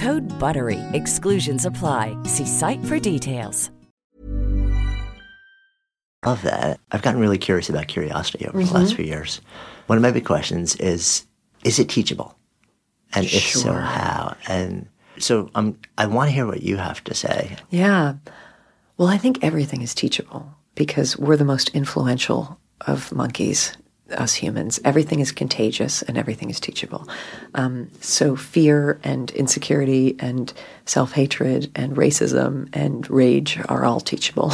Code BUTTERY. Exclusions apply. See site for details. Of that, I've gotten really curious about curiosity over the last few years. One of my big questions is is it teachable? And if so, how? And so um, I want to hear what you have to say. Yeah. Well, I think everything is teachable because we're the most influential of monkeys, us humans. Everything is contagious and everything is teachable. Um, so, fear and insecurity and self hatred and racism and rage are all teachable.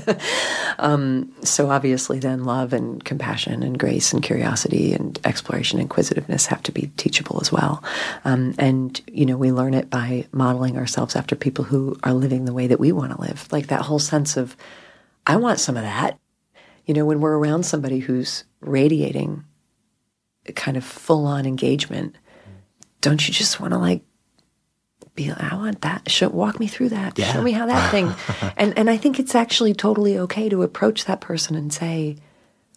<laughs> um, so, obviously, then love and compassion and grace and curiosity and exploration and inquisitiveness have to be teachable as well. Um, and, you know, we learn it by modeling ourselves after people who are living the way that we want to live. Like that whole sense of, I want some of that. You know, when we're around somebody who's radiating kind of full on engagement, don't you just want to like be I want that. Show, walk me through that. Yeah. Show me how that thing. <laughs> and and I think it's actually totally okay to approach that person and say,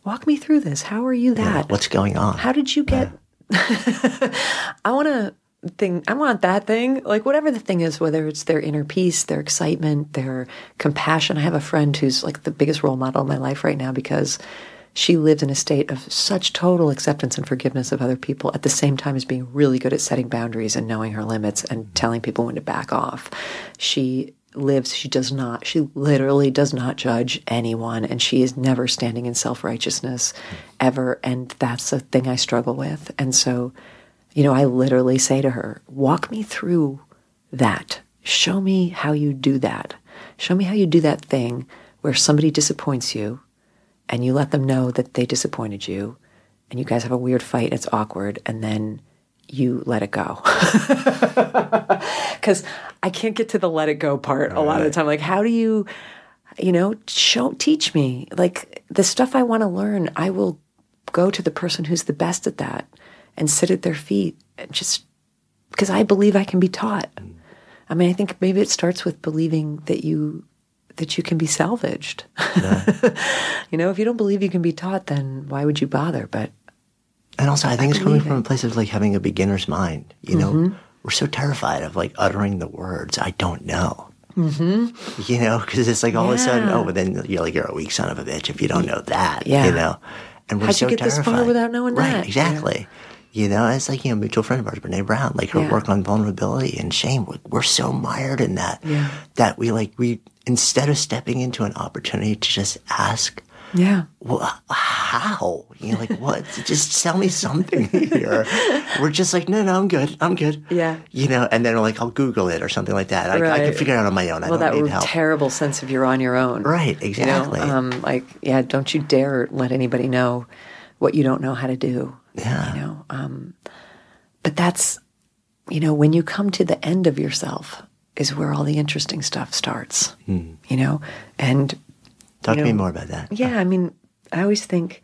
"Walk me through this. How are you that? What's going on? How did you get? <laughs> I want to thing. I want that thing. Like whatever the thing is, whether it's their inner peace, their excitement, their compassion. I have a friend who's like the biggest role model in my life right now because she lived in a state of such total acceptance and forgiveness of other people at the same time as being really good at setting boundaries and knowing her limits and mm-hmm. telling people when to back off. She lives, she does not, she literally does not judge anyone and she is never standing in self righteousness mm-hmm. ever. And that's a thing I struggle with. And so, you know, I literally say to her, walk me through that. Show me how you do that. Show me how you do that thing where somebody disappoints you and you let them know that they disappointed you and you guys have a weird fight, it's awkward, and then you let it go. <laughs> Because I can't get to the let it go part a lot of the time. Like, how do you, you know, show, teach me? Like, the stuff I want to learn, I will go to the person who's the best at that and sit at their feet and just because I believe I can be taught. Mm. I mean, I think maybe it starts with believing that you that you can be salvaged. <laughs> you know, if you don't believe you can be taught, then why would you bother? But And also, I think it's coming from it. a place of like having a beginner's mind. You know, Mhm. we're so terrified of like uttering the words "I don't know." Mm-hmm. You know, because it's like all of a sudden, oh, but then you're like you're a weak son of a bitch if you don't know that. Yeah. You know, and we're How'd so you get this terrified. far without knowing right, that? Exactly. You know, it's like you know, a mutual friend of ours, Brene Brown, like her Yeah. work on vulnerability and shame. we- We're so mired in that Yeah. that we like we instead of stepping into an opportunity to just ask yeah, well, how? You know, like what? <laughs> Just tell me something here. We're just like, no, no, I'm good. I'm good. Yeah. You know, and then we're like, I'll Google it or something like that. I, I can figure it out on my own. I well, that don't need help. terrible sense of you're on your own. Right, You know, exactly. um, like, yeah, don't you dare let anybody know what you don't know how to do. yeah. You know, um, but that's, you know, when you come to the end of yourself is where all the interesting stuff starts. You know, and Talk you to me more about that. Yeah, I mean, I always think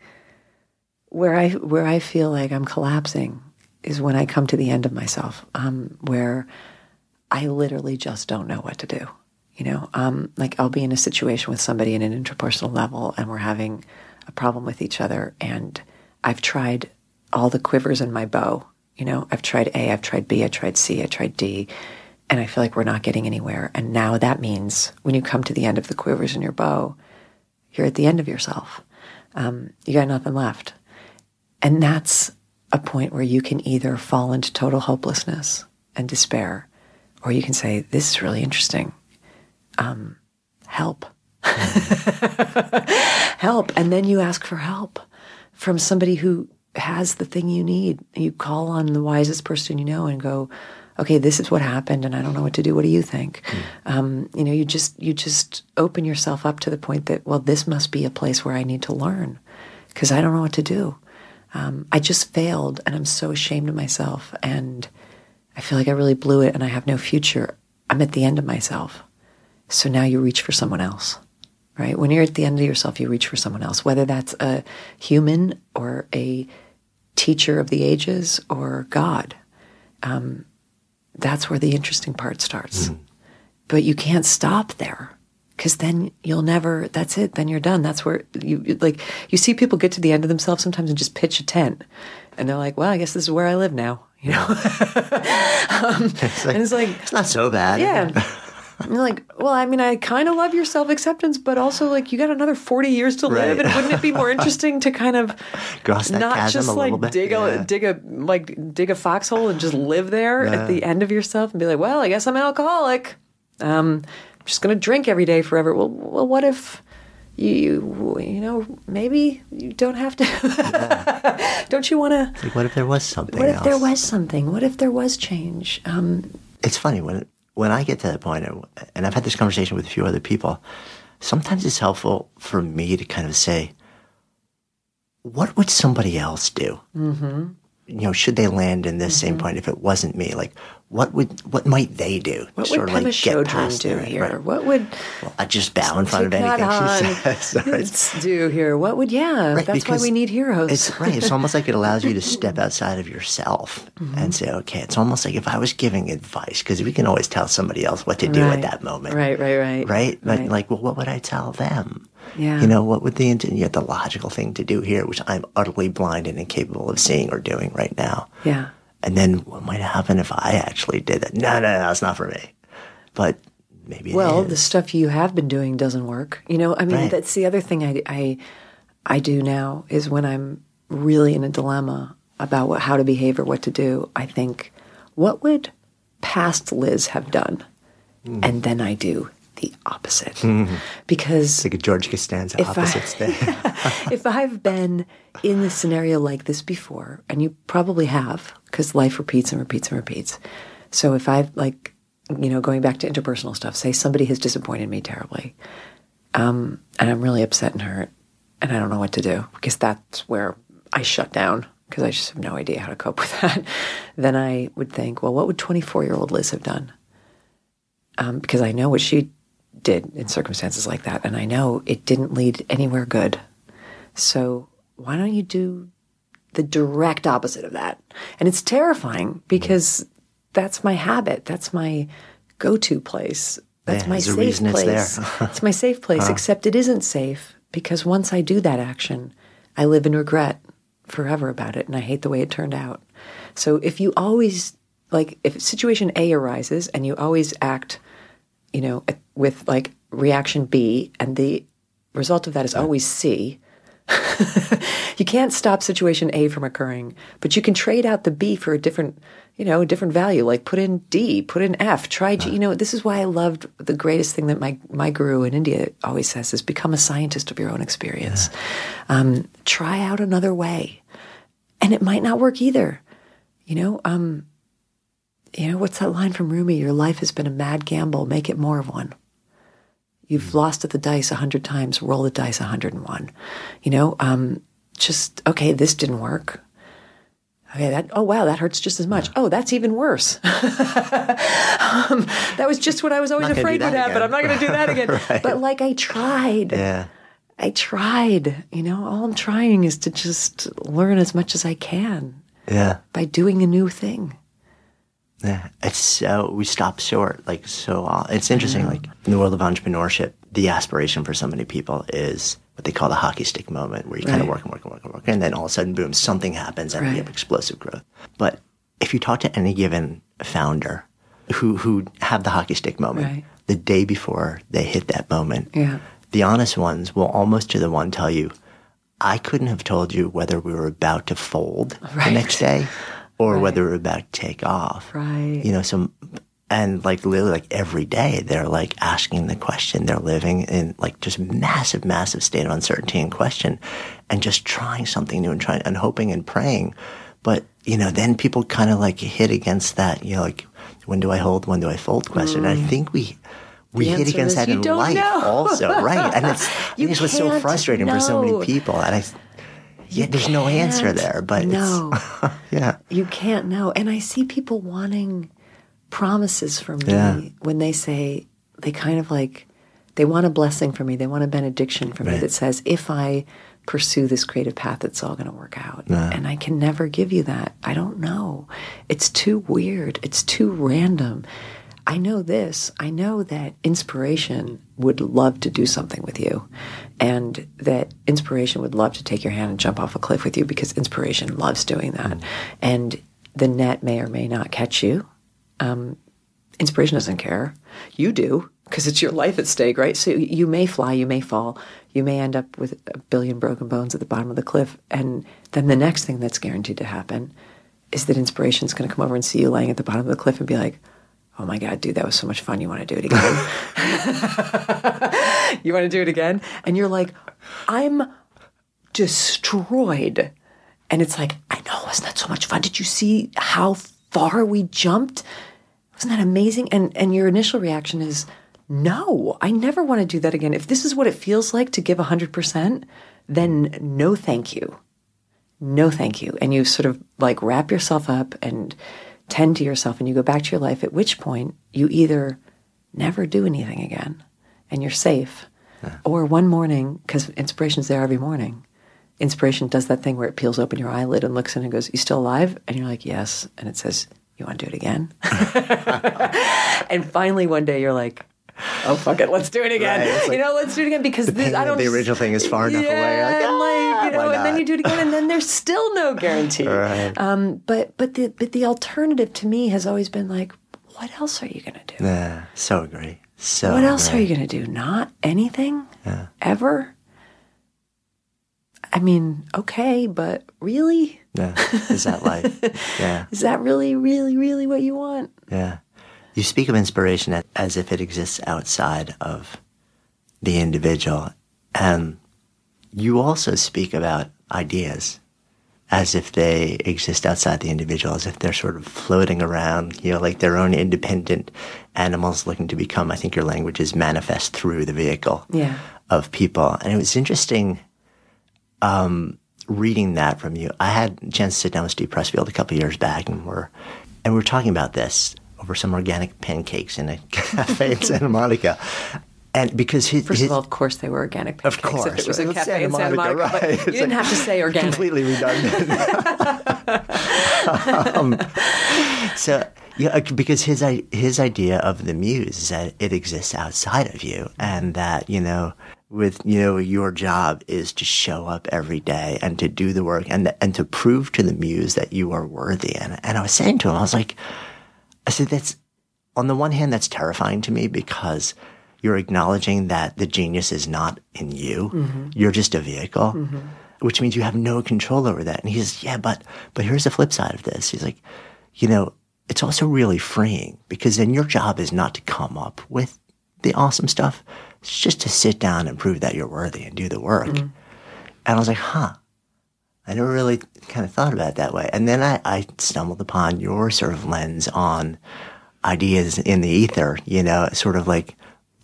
where I where I feel like I'm collapsing is when I come to the end of myself, um, where I literally just don't know what to do. You know, um, like I'll be in a situation with somebody in an interpersonal level, and we're having a problem with each other, and I've tried all the quivers in my bow. You know, I've tried A, I've tried B, I tried C, I tried D, and I feel like we're not getting anywhere. And now that means when you come to the end of the quivers in your bow, you're at the end of yourself. Um, you got nothing left. And that's a point where you can either fall into total hopelessness and despair, or you can say, This is really interesting. Um, help. <laughs> help. And then you ask for help from somebody who has the thing you need. You call on the wisest person you know and go, okay, this is what happened, and I don't know what to do. What do you think? Mm. Um, you know, you just you just open yourself up to the point that well, this must be a place where I need to learn because I don't know what to do. Um, I just failed, and I'm so ashamed of myself, and I feel like I really blew it, and I have no future. I'm at the end of myself. So now you reach for someone else, right? When you're at the end of yourself, you reach for someone else, whether that's a human or a teacher of the ages or God. Um, that's where the interesting part starts. Mm. But you can't stop there because then you'll never, that's it, then you're done. That's where you, like, you see people get to the end of themselves sometimes and just pitch a tent. And they're like, well, I guess this is where I live now, you know? <laughs> um, <laughs> it's like, and it's like, it's not so bad. Yeah. <laughs> Like, well, I mean, I kind of love your self acceptance, but also like you got another 40 years to live, Right. and wouldn't it be more interesting to kind of <laughs> not just like bit. dig Yeah. a dig a like dig a foxhole and just live there Yeah. at the end of yourself and be like, well, I guess I'm an alcoholic. Um, I'm just gonna drink every day forever. Well, well, what if you you know maybe you don't have to? <laughs> don't you want to? Like, what if there was something What if else? there was something? What if there was change? Um, it's funny when when I get to that point, and I've had this conversation with a few other people. Sometimes it's helpful for me to kind of say, "What would somebody else do? mm-hmm. You know, should they land in this same point if it wasn't me? Like, what would what might they do? What would sort of Pema like get Chodron past do here? right? What would Well, I just bow in front of anything she says. <laughs> right? <laughs> Do here. What would yeah? Right, that's why we need heroes. It's right. It's <laughs> almost like it allows you to step outside of yourself Mm-hmm. and say, okay, it's almost like if I was giving advice, because we can always tell somebody else what to do Right. at that moment. Right, right, right. Right? But like, well, what would I tell them? Yeah. You know, what would the, know, the logical thing to do here, which I'm utterly blind and incapable of seeing or doing right now? yeah. And then what might happen if I actually did that? No, no, no, it's not for me. But maybe Well, is. the stuff you have been doing doesn't work. You know, I mean, Right. that's the other thing I, I, I do now is when I'm really in a dilemma about what, how to behave or what to do, I think, what would past Liz have done? Hmm. And then I do the opposite. Because it's like a George Costanza I- opposites thing. <laughs> if I've been in a scenario like this before, and you probably have, because life repeats and repeats and repeats. So if I've like, you know, going back to interpersonal stuff, say somebody has disappointed me terribly, um, and I'm really upset and hurt, and I don't know what to do because that's where I shut down because I just have no idea how to cope with <laughs> that. then I would think, well, what would 24 year old Liz have done? Um, because I know what she did in circumstances like that, and I know it didn't lead anywhere good. So why don't you do the direct opposite of that? And it's terrifying because that's my habit. That's my go-to place. That's Yeah, my safe it's place. there. <laughs> it's my safe place, Huh. except it isn't safe because once I do that action, I live in regret forever about it and I hate the way it turned out. So if you always like if situation A arises and you always act, you know, with like reaction B and the result of that is always C, <laughs> you can't stop situation A from occurring, but you can trade out the B for a different, you know, a different value. Like put in D, put in F, try G. You know, this is why I loved the greatest thing that my my guru in India always says is become a scientist of your own experience. Um, try out another way, and it might not work either. You know, um, you know what's that line from Rumi? Your life has been a mad gamble. Make it more of one. You've lost at the dice a hundred times. Roll the dice a hundred and one. You know, um, just okay. This didn't work. Okay, that oh wow, that hurts just as much. Oh, that's even worse. <laughs> um, that was just what I was always Not afraid would happen. I'm not going to do that again. <laughs> Right. But like I tried. yeah. I tried. You know, all I'm trying is to just learn as much as I can. Yeah. by doing a new thing. Yeah, it's so we stop short. Like so, it's interesting. Mm-hmm. Like in the world of entrepreneurship, the aspiration for so many people is what they call the hockey stick moment, where you kind of work and work and work and work, and then all of a sudden, boom, something happens and you have explosive growth. But if you talk to any given founder who who have the hockey stick moment, Right. the day before they hit that moment, Yeah. the honest ones will almost to the one tell you, I couldn't have told you whether we were about to fold the next day or Right. whether we're about to take off. Right. You know, some and like literally like every day they're like asking the question. They're living in like just massive, massive state of uncertainty and question and just trying something new and trying and hoping and praying. But, you know, then people kind of like hit against that, you know, like when do I hold, when do I fold question. And I think we we Mm. Hit against that in life know. also, right? And it's <laughs> it's what's so frustrating for so many people. And I yeah, there's no answer there, but no, it's <laughs> yeah. You can't know. And I see people wanting promises from me Yeah. when they say they kind of like they want a blessing from me. They want a benediction from me that says if I pursue this creative path, it's all going to work out. And I can never give you that. I don't know. It's too weird. It's too random. I know this. I know that inspiration would love to do something with you, and that inspiration would love to take your hand and jump off a cliff with you because inspiration loves doing that. And the net may or may not catch you. Um, inspiration doesn't care. You do because it's your life at stake, right? So you may fly, you may fall, you may end up with a billion broken bones at the bottom of the cliff, and then the next thing that's guaranteed to happen is that inspiration's going to come over and see you laying at the bottom of the cliff and be like, "Oh my god, dude, that was so much fun. You want to do it again? <laughs> you want to do it again?" And you're like, "I'm destroyed." And it's like, I know, wasn't that so much fun? Did you see how far we jumped? Wasn't that amazing? And and your initial reaction is, no, I never want to do that again. If this is what it feels like to give 100%, then no thank you. No thank you. And you sort of like wrap yourself up and tend to yourself and you go back to your life, at which point you either never do anything again and you're safe, or one morning, because inspiration's there every morning, inspiration does that thing where it peels open your eyelid and looks in and goes, You still alive? And you're like, Yes. And it says, You want to do it again? <laughs> <laughs> and finally, one day you're like, Oh, fuck it, let's do it again. Right, like you know, let's do it again because this, I don't. the original thing is far enough away. You're like, "Ah, you know, and then you do it again, and then there's still no <laughs> guarantee. Right. Um, but but the but the alternative to me has always been like, what else are you gonna do? Yeah, so agree. So what else are you gonna do? Not anything Yeah. ever. I mean, okay, but really, Yeah. Is that life? <laughs> yeah. is that really, really, really what you want? Yeah. You speak of inspiration as if it exists outside of the individual. And you also speak about ideas as if they exist outside the individual, as if they're sort of floating around, you know, like their own independent animals looking to become, I think your language is manifest through the vehicle Yeah. of people. And it was interesting um, reading that from you. I had a chance to sit down with Steve Pressfield a couple of years back, and we're and we were talking about this over some organic pancakes in a <laughs> cafe in Santa Monica. And because his, First his of all, of course, they were organic. Pancakes, of course, if it was a right? cafe in Santa Monica, right. but you didn't like have to say <laughs> organic. Completely redundant. <laughs> um, so, yeah, because his his idea of the muse is that it exists outside of you, and that you know, with you know, your job is to show up every day and to do the work and and to prove to the muse that you are worthy. And and I was saying to him, I was like, I said that's on the one hand, that's terrifying to me because you're acknowledging that the genius is not in you. Mm-hmm. You're just a vehicle, mm-hmm. which means you have no control over that. And he says, yeah, but, but here's the flip side of this. He's like, you know, it's also really freeing because then your job is not to come up with the awesome stuff. It's just to sit down and prove that you're worthy and do the work. Mm-hmm. And I was like, huh, I never really kind of thought about it that way. And then I, I stumbled upon your sort of lens on ideas in the ether, you know, sort of like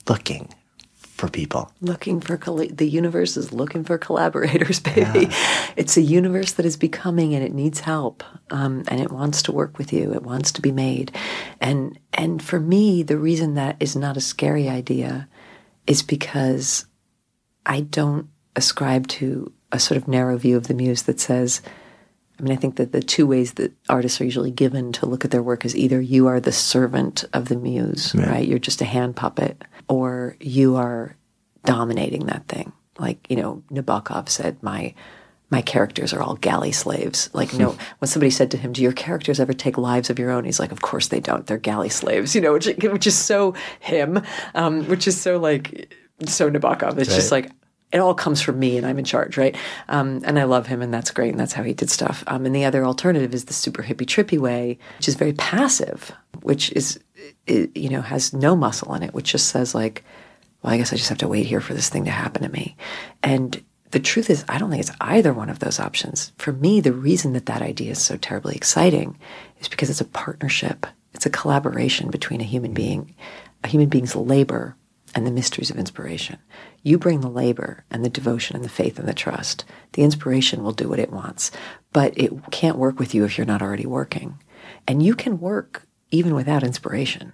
looking for people. looking for colla- the universe is looking for collaborators <laughs> baby it's a universe that is becoming and it needs help um, and it wants to work with you it wants to be made and and for me the reason that is not a scary idea is because i don't ascribe to a sort of narrow view of the muse that says I mean, I think that the two ways that artists are usually given to look at their work is either you are the servant of the muse, Right. right? You're just a hand puppet, or you are dominating that thing. Like, you know, Nabokov said, my my characters are all galley slaves. Like, no, when somebody said to him, "Do your characters ever take lives of your own?" He's like, "Of course they don't. They're galley slaves." <laughs> You know, which which is so him, um, which is so like so Nabokov. It's just like it all comes from me, and I'm in charge, right? Um, and I love him, and that's great, and that's how he did stuff. Um, and the other alternative is the super hippie trippy way, which is very passive, which is i you know has no muscle in it, which just says like, well, I guess I just have to wait here for this thing to happen to me. And the truth is, I don't think it's either one of those options. For me, the reason that that idea is so terribly exciting is because it's a partnership, it's a collaboration between a human being, a human being's labor, and the mysteries of inspiration. You bring the labor and the devotion and the faith and the trust. The inspiration will do what it wants, but it can't work with you if you're not already working. And you can work even without inspiration.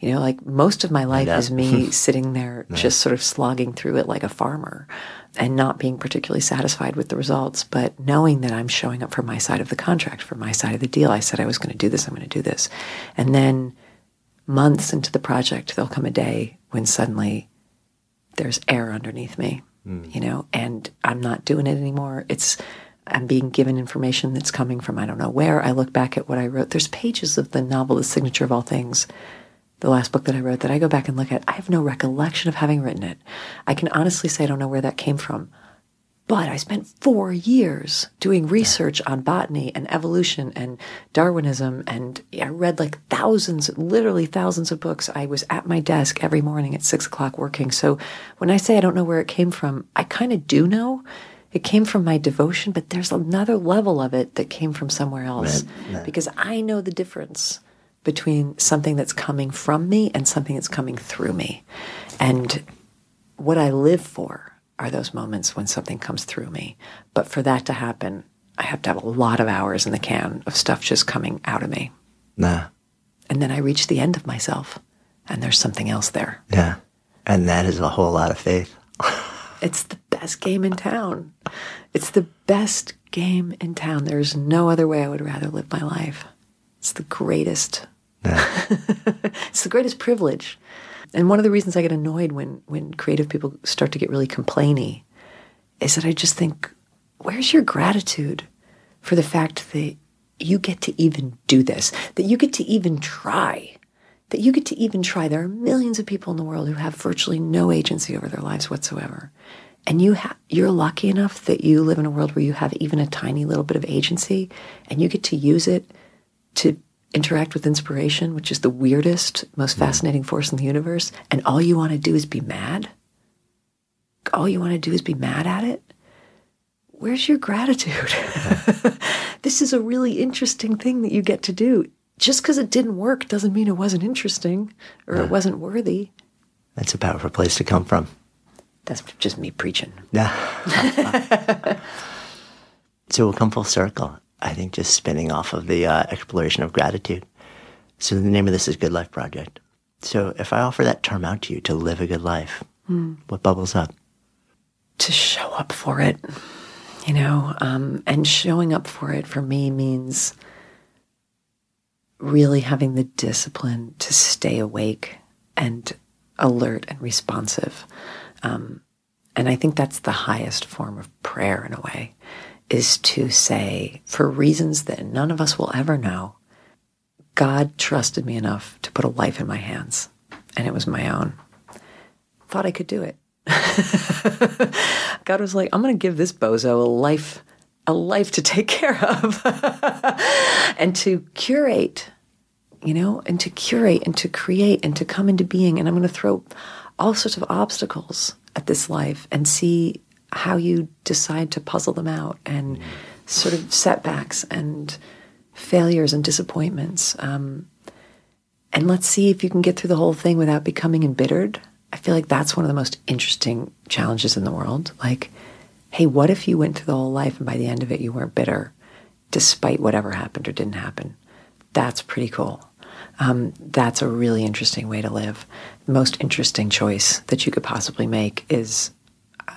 You know, like most of my life Yeah. is me <laughs> sitting there just sort of slogging through it like a farmer and not being particularly satisfied with the results, but knowing that I'm showing up for my side of the contract, for my side of the deal. I said I was going to do this, I'm going to do this. And then months into the project, there'll come a day when suddenly there's air underneath me, hmm. you know, and I'm not doing it anymore. It's, I'm being given information that's coming from I don't know where. I look back at what I wrote. There's pages of the novel, The Signature of All Things, the last book that I wrote, that I go back and look at. I have no recollection of having written it. I can honestly say I don't know where that came from. But I spent four years doing research on botany and evolution and Darwinism, and I read like thousands, literally thousands of books. I was at my desk every morning at six o'clock working. So when I say I don't know where it came from, I kind of do know. It came from my devotion, but there's another level of it that came from somewhere else because I know the difference between something that's coming from me and something that's coming through me. And what I live for are those moments when something comes through me. But for that to happen, I have to have a lot of hours in the can of stuff just coming out of me. Nah. And then I reach the end of myself and there's something else there. Yeah. And that is a whole lot of faith. <laughs> It's the best game in town. It's the best game in town. There's no other way I would rather live my life. It's the greatest. <laughs> it's the greatest privilege. And one of the reasons I get annoyed when when creative people start to get really complainy is that I just think, where's your gratitude for the fact that you get to even do this, that you get to even try, that you get to even try. There are millions of people in the world who have virtually no agency over their lives whatsoever. And you ha- you're lucky enough that you live in a world where you have even a tiny little bit of agency and you get to use it to interact with inspiration, which is the weirdest, most mm-hmm. fascinating force in the universe. And all you want to do is be mad. All you want to do is be mad at it. Where's your gratitude? <laughs> this is a really interesting thing that you get to do. Just because it didn't work doesn't mean it wasn't interesting or it wasn't worthy. That's a powerful place to come from. That's just me preaching. Yeah. <laughs> so we'll come full circle. I think just spinning off of the uh, exploration of gratitude. So the name of this is Good Life Project. So if I offer that term out to you to live a good life, what bubbles up? to show up for it, you know, um, and showing up for it for me means really having the discipline to stay awake and alert and responsive. Um, and I think that's the highest form of prayer in a way, is to say, for reasons that none of us will ever know, God trusted me enough to put a life in my hands, and it was my own. Thought I could do it. <laughs> God was like, I'm going to give this bozo a life, a life to take care of <laughs> and to curate, you know, and to curate and to create and to come into being. And I'm going to throw all sorts of obstacles at this life and see how you decide to puzzle them out and sort of setbacks and failures and disappointments. Um, and let's see if you can get through the whole thing without becoming embittered. I feel like that's one of the most interesting challenges in the world. Like, hey, what if you went through the whole life and by the end of it you weren't bitter, despite whatever happened or didn't happen? That's pretty cool. Um, that's a really interesting way to live. The Most interesting choice that you could possibly make is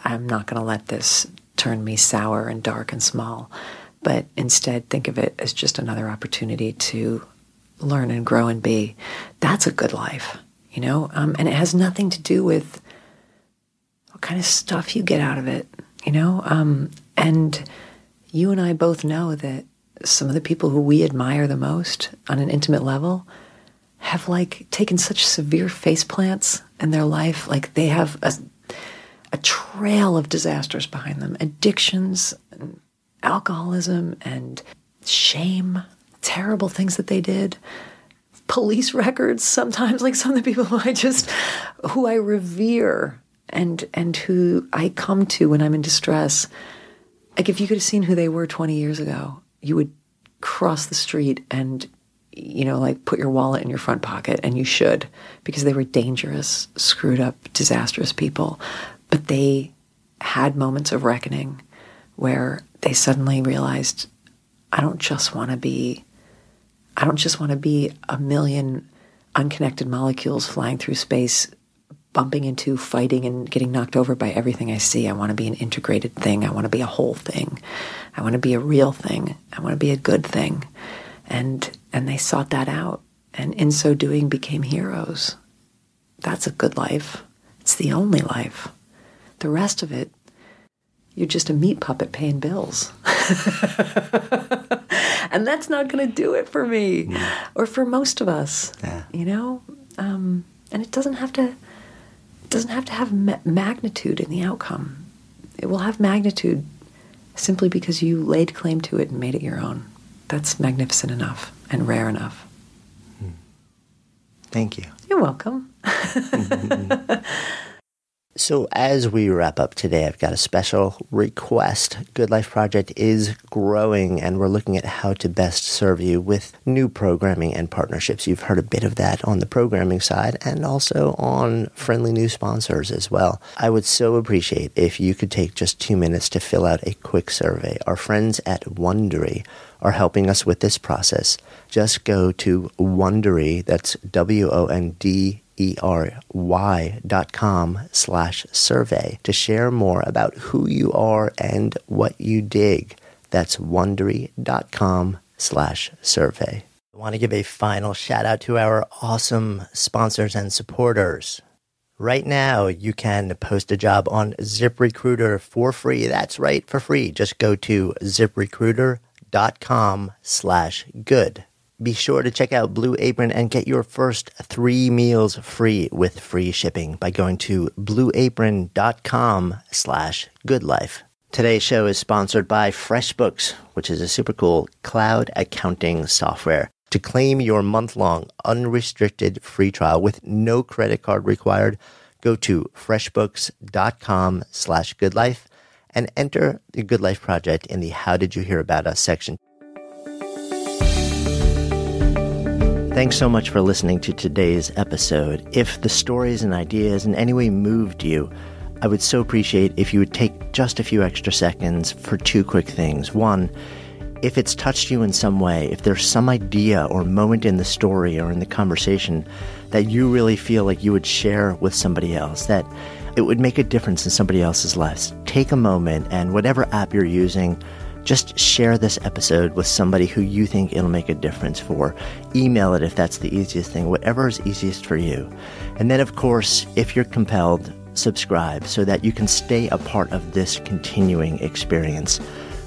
I'm not going to let this turn me sour and dark and small. but instead think of it as just another opportunity to learn and grow and be. That's a good life, you know? Um, and it has nothing to do with what kind of stuff you get out of it, you know? Um, and you and I both know that some of the people who we admire the most on an intimate level have like taken such severe face plants in their life. Like they have a, a trail of disasters behind them addictions, and alcoholism, and shame, terrible things that they did. Police records sometimes, like some of the people who I just, who I revere and and who I come to when I'm in distress. Like if you could have seen who they were 20 years ago, you would cross the street and you know, like put your wallet in your front pocket, and you should, because they were dangerous, screwed up, disastrous people. But they had moments of reckoning where they suddenly realized, I don't just want to be, I don't just want to be a million unconnected molecules flying through space, bumping into, fighting, and getting knocked over by everything I see. I want to be an integrated thing. I want to be a whole thing. I want to be a real thing. I want to be a good thing. And and they sought that out and in so doing became heroes. That's a good life. It's the only life. The rest of it, you're just a meat puppet paying bills. <laughs> and that's not going to do it for me mm. or for most of us. Yeah. You know, um, and it doesn't have to. Doesn't have to have ma- magnitude in the outcome. It will have magnitude simply because you laid claim to it and made it your own. That's magnificent enough and rare enough. Hmm. Thank you. You're welcome. <laughs> So, as we wrap up today, I've got a special request. Good Life Project is growing, and we're looking at how to best serve you with new programming and partnerships. You've heard a bit of that on the programming side and also on friendly new sponsors as well. I would so appreciate if you could take just two minutes to fill out a quick survey. Our friends at Wondery are helping us with this process. Just go to Wondery, that's W O N D E-R-Y dot com slash survey to share more about who you are and what you dig. That's dot com slash survey. I want to give a final shout out to our awesome sponsors and supporters. Right now, you can post a job on ZipRecruiter for free. That's right, for free. Just go to ziprecruiter.com slash good. Be sure to check out Blue Apron and get your first three meals free with free shipping by going to blueapron.com slash goodlife. Today's show is sponsored by FreshBooks, which is a super cool cloud accounting software. To claim your month-long unrestricted free trial with no credit card required, go to freshbooks.com slash goodlife and enter the Good Life Project in the How Did You Hear About Us section. Thanks so much for listening to today's episode. If the stories and ideas in any way moved you, I would so appreciate if you would take just a few extra seconds for two quick things. One, if it's touched you in some way, if there's some idea or moment in the story or in the conversation that you really feel like you would share with somebody else, that it would make a difference in somebody else's lives, take a moment and whatever app you're using, just share this episode with somebody who you think it'll make a difference for. Email it if that's the easiest thing, whatever is easiest for you. And then, of course, if you're compelled, subscribe so that you can stay a part of this continuing experience.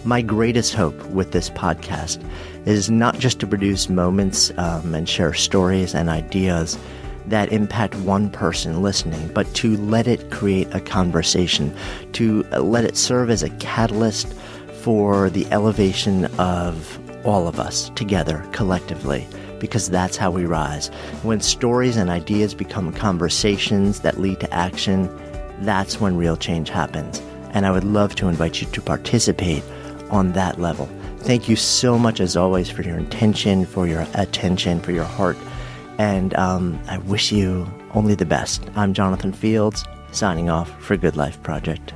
My greatest hope with this podcast is not just to produce moments um, and share stories and ideas that impact one person listening, but to let it create a conversation, to let it serve as a catalyst for the elevation of all of us together collectively because that's how we rise. When stories and ideas become conversations that lead to action, that's when real change happens. And I would love to invite you to participate on that level. Thank you so much, as always, for your intention, for your attention, for your heart. And um, I wish you only the best. I'm Jonathan Fields, signing off for Good Life Project.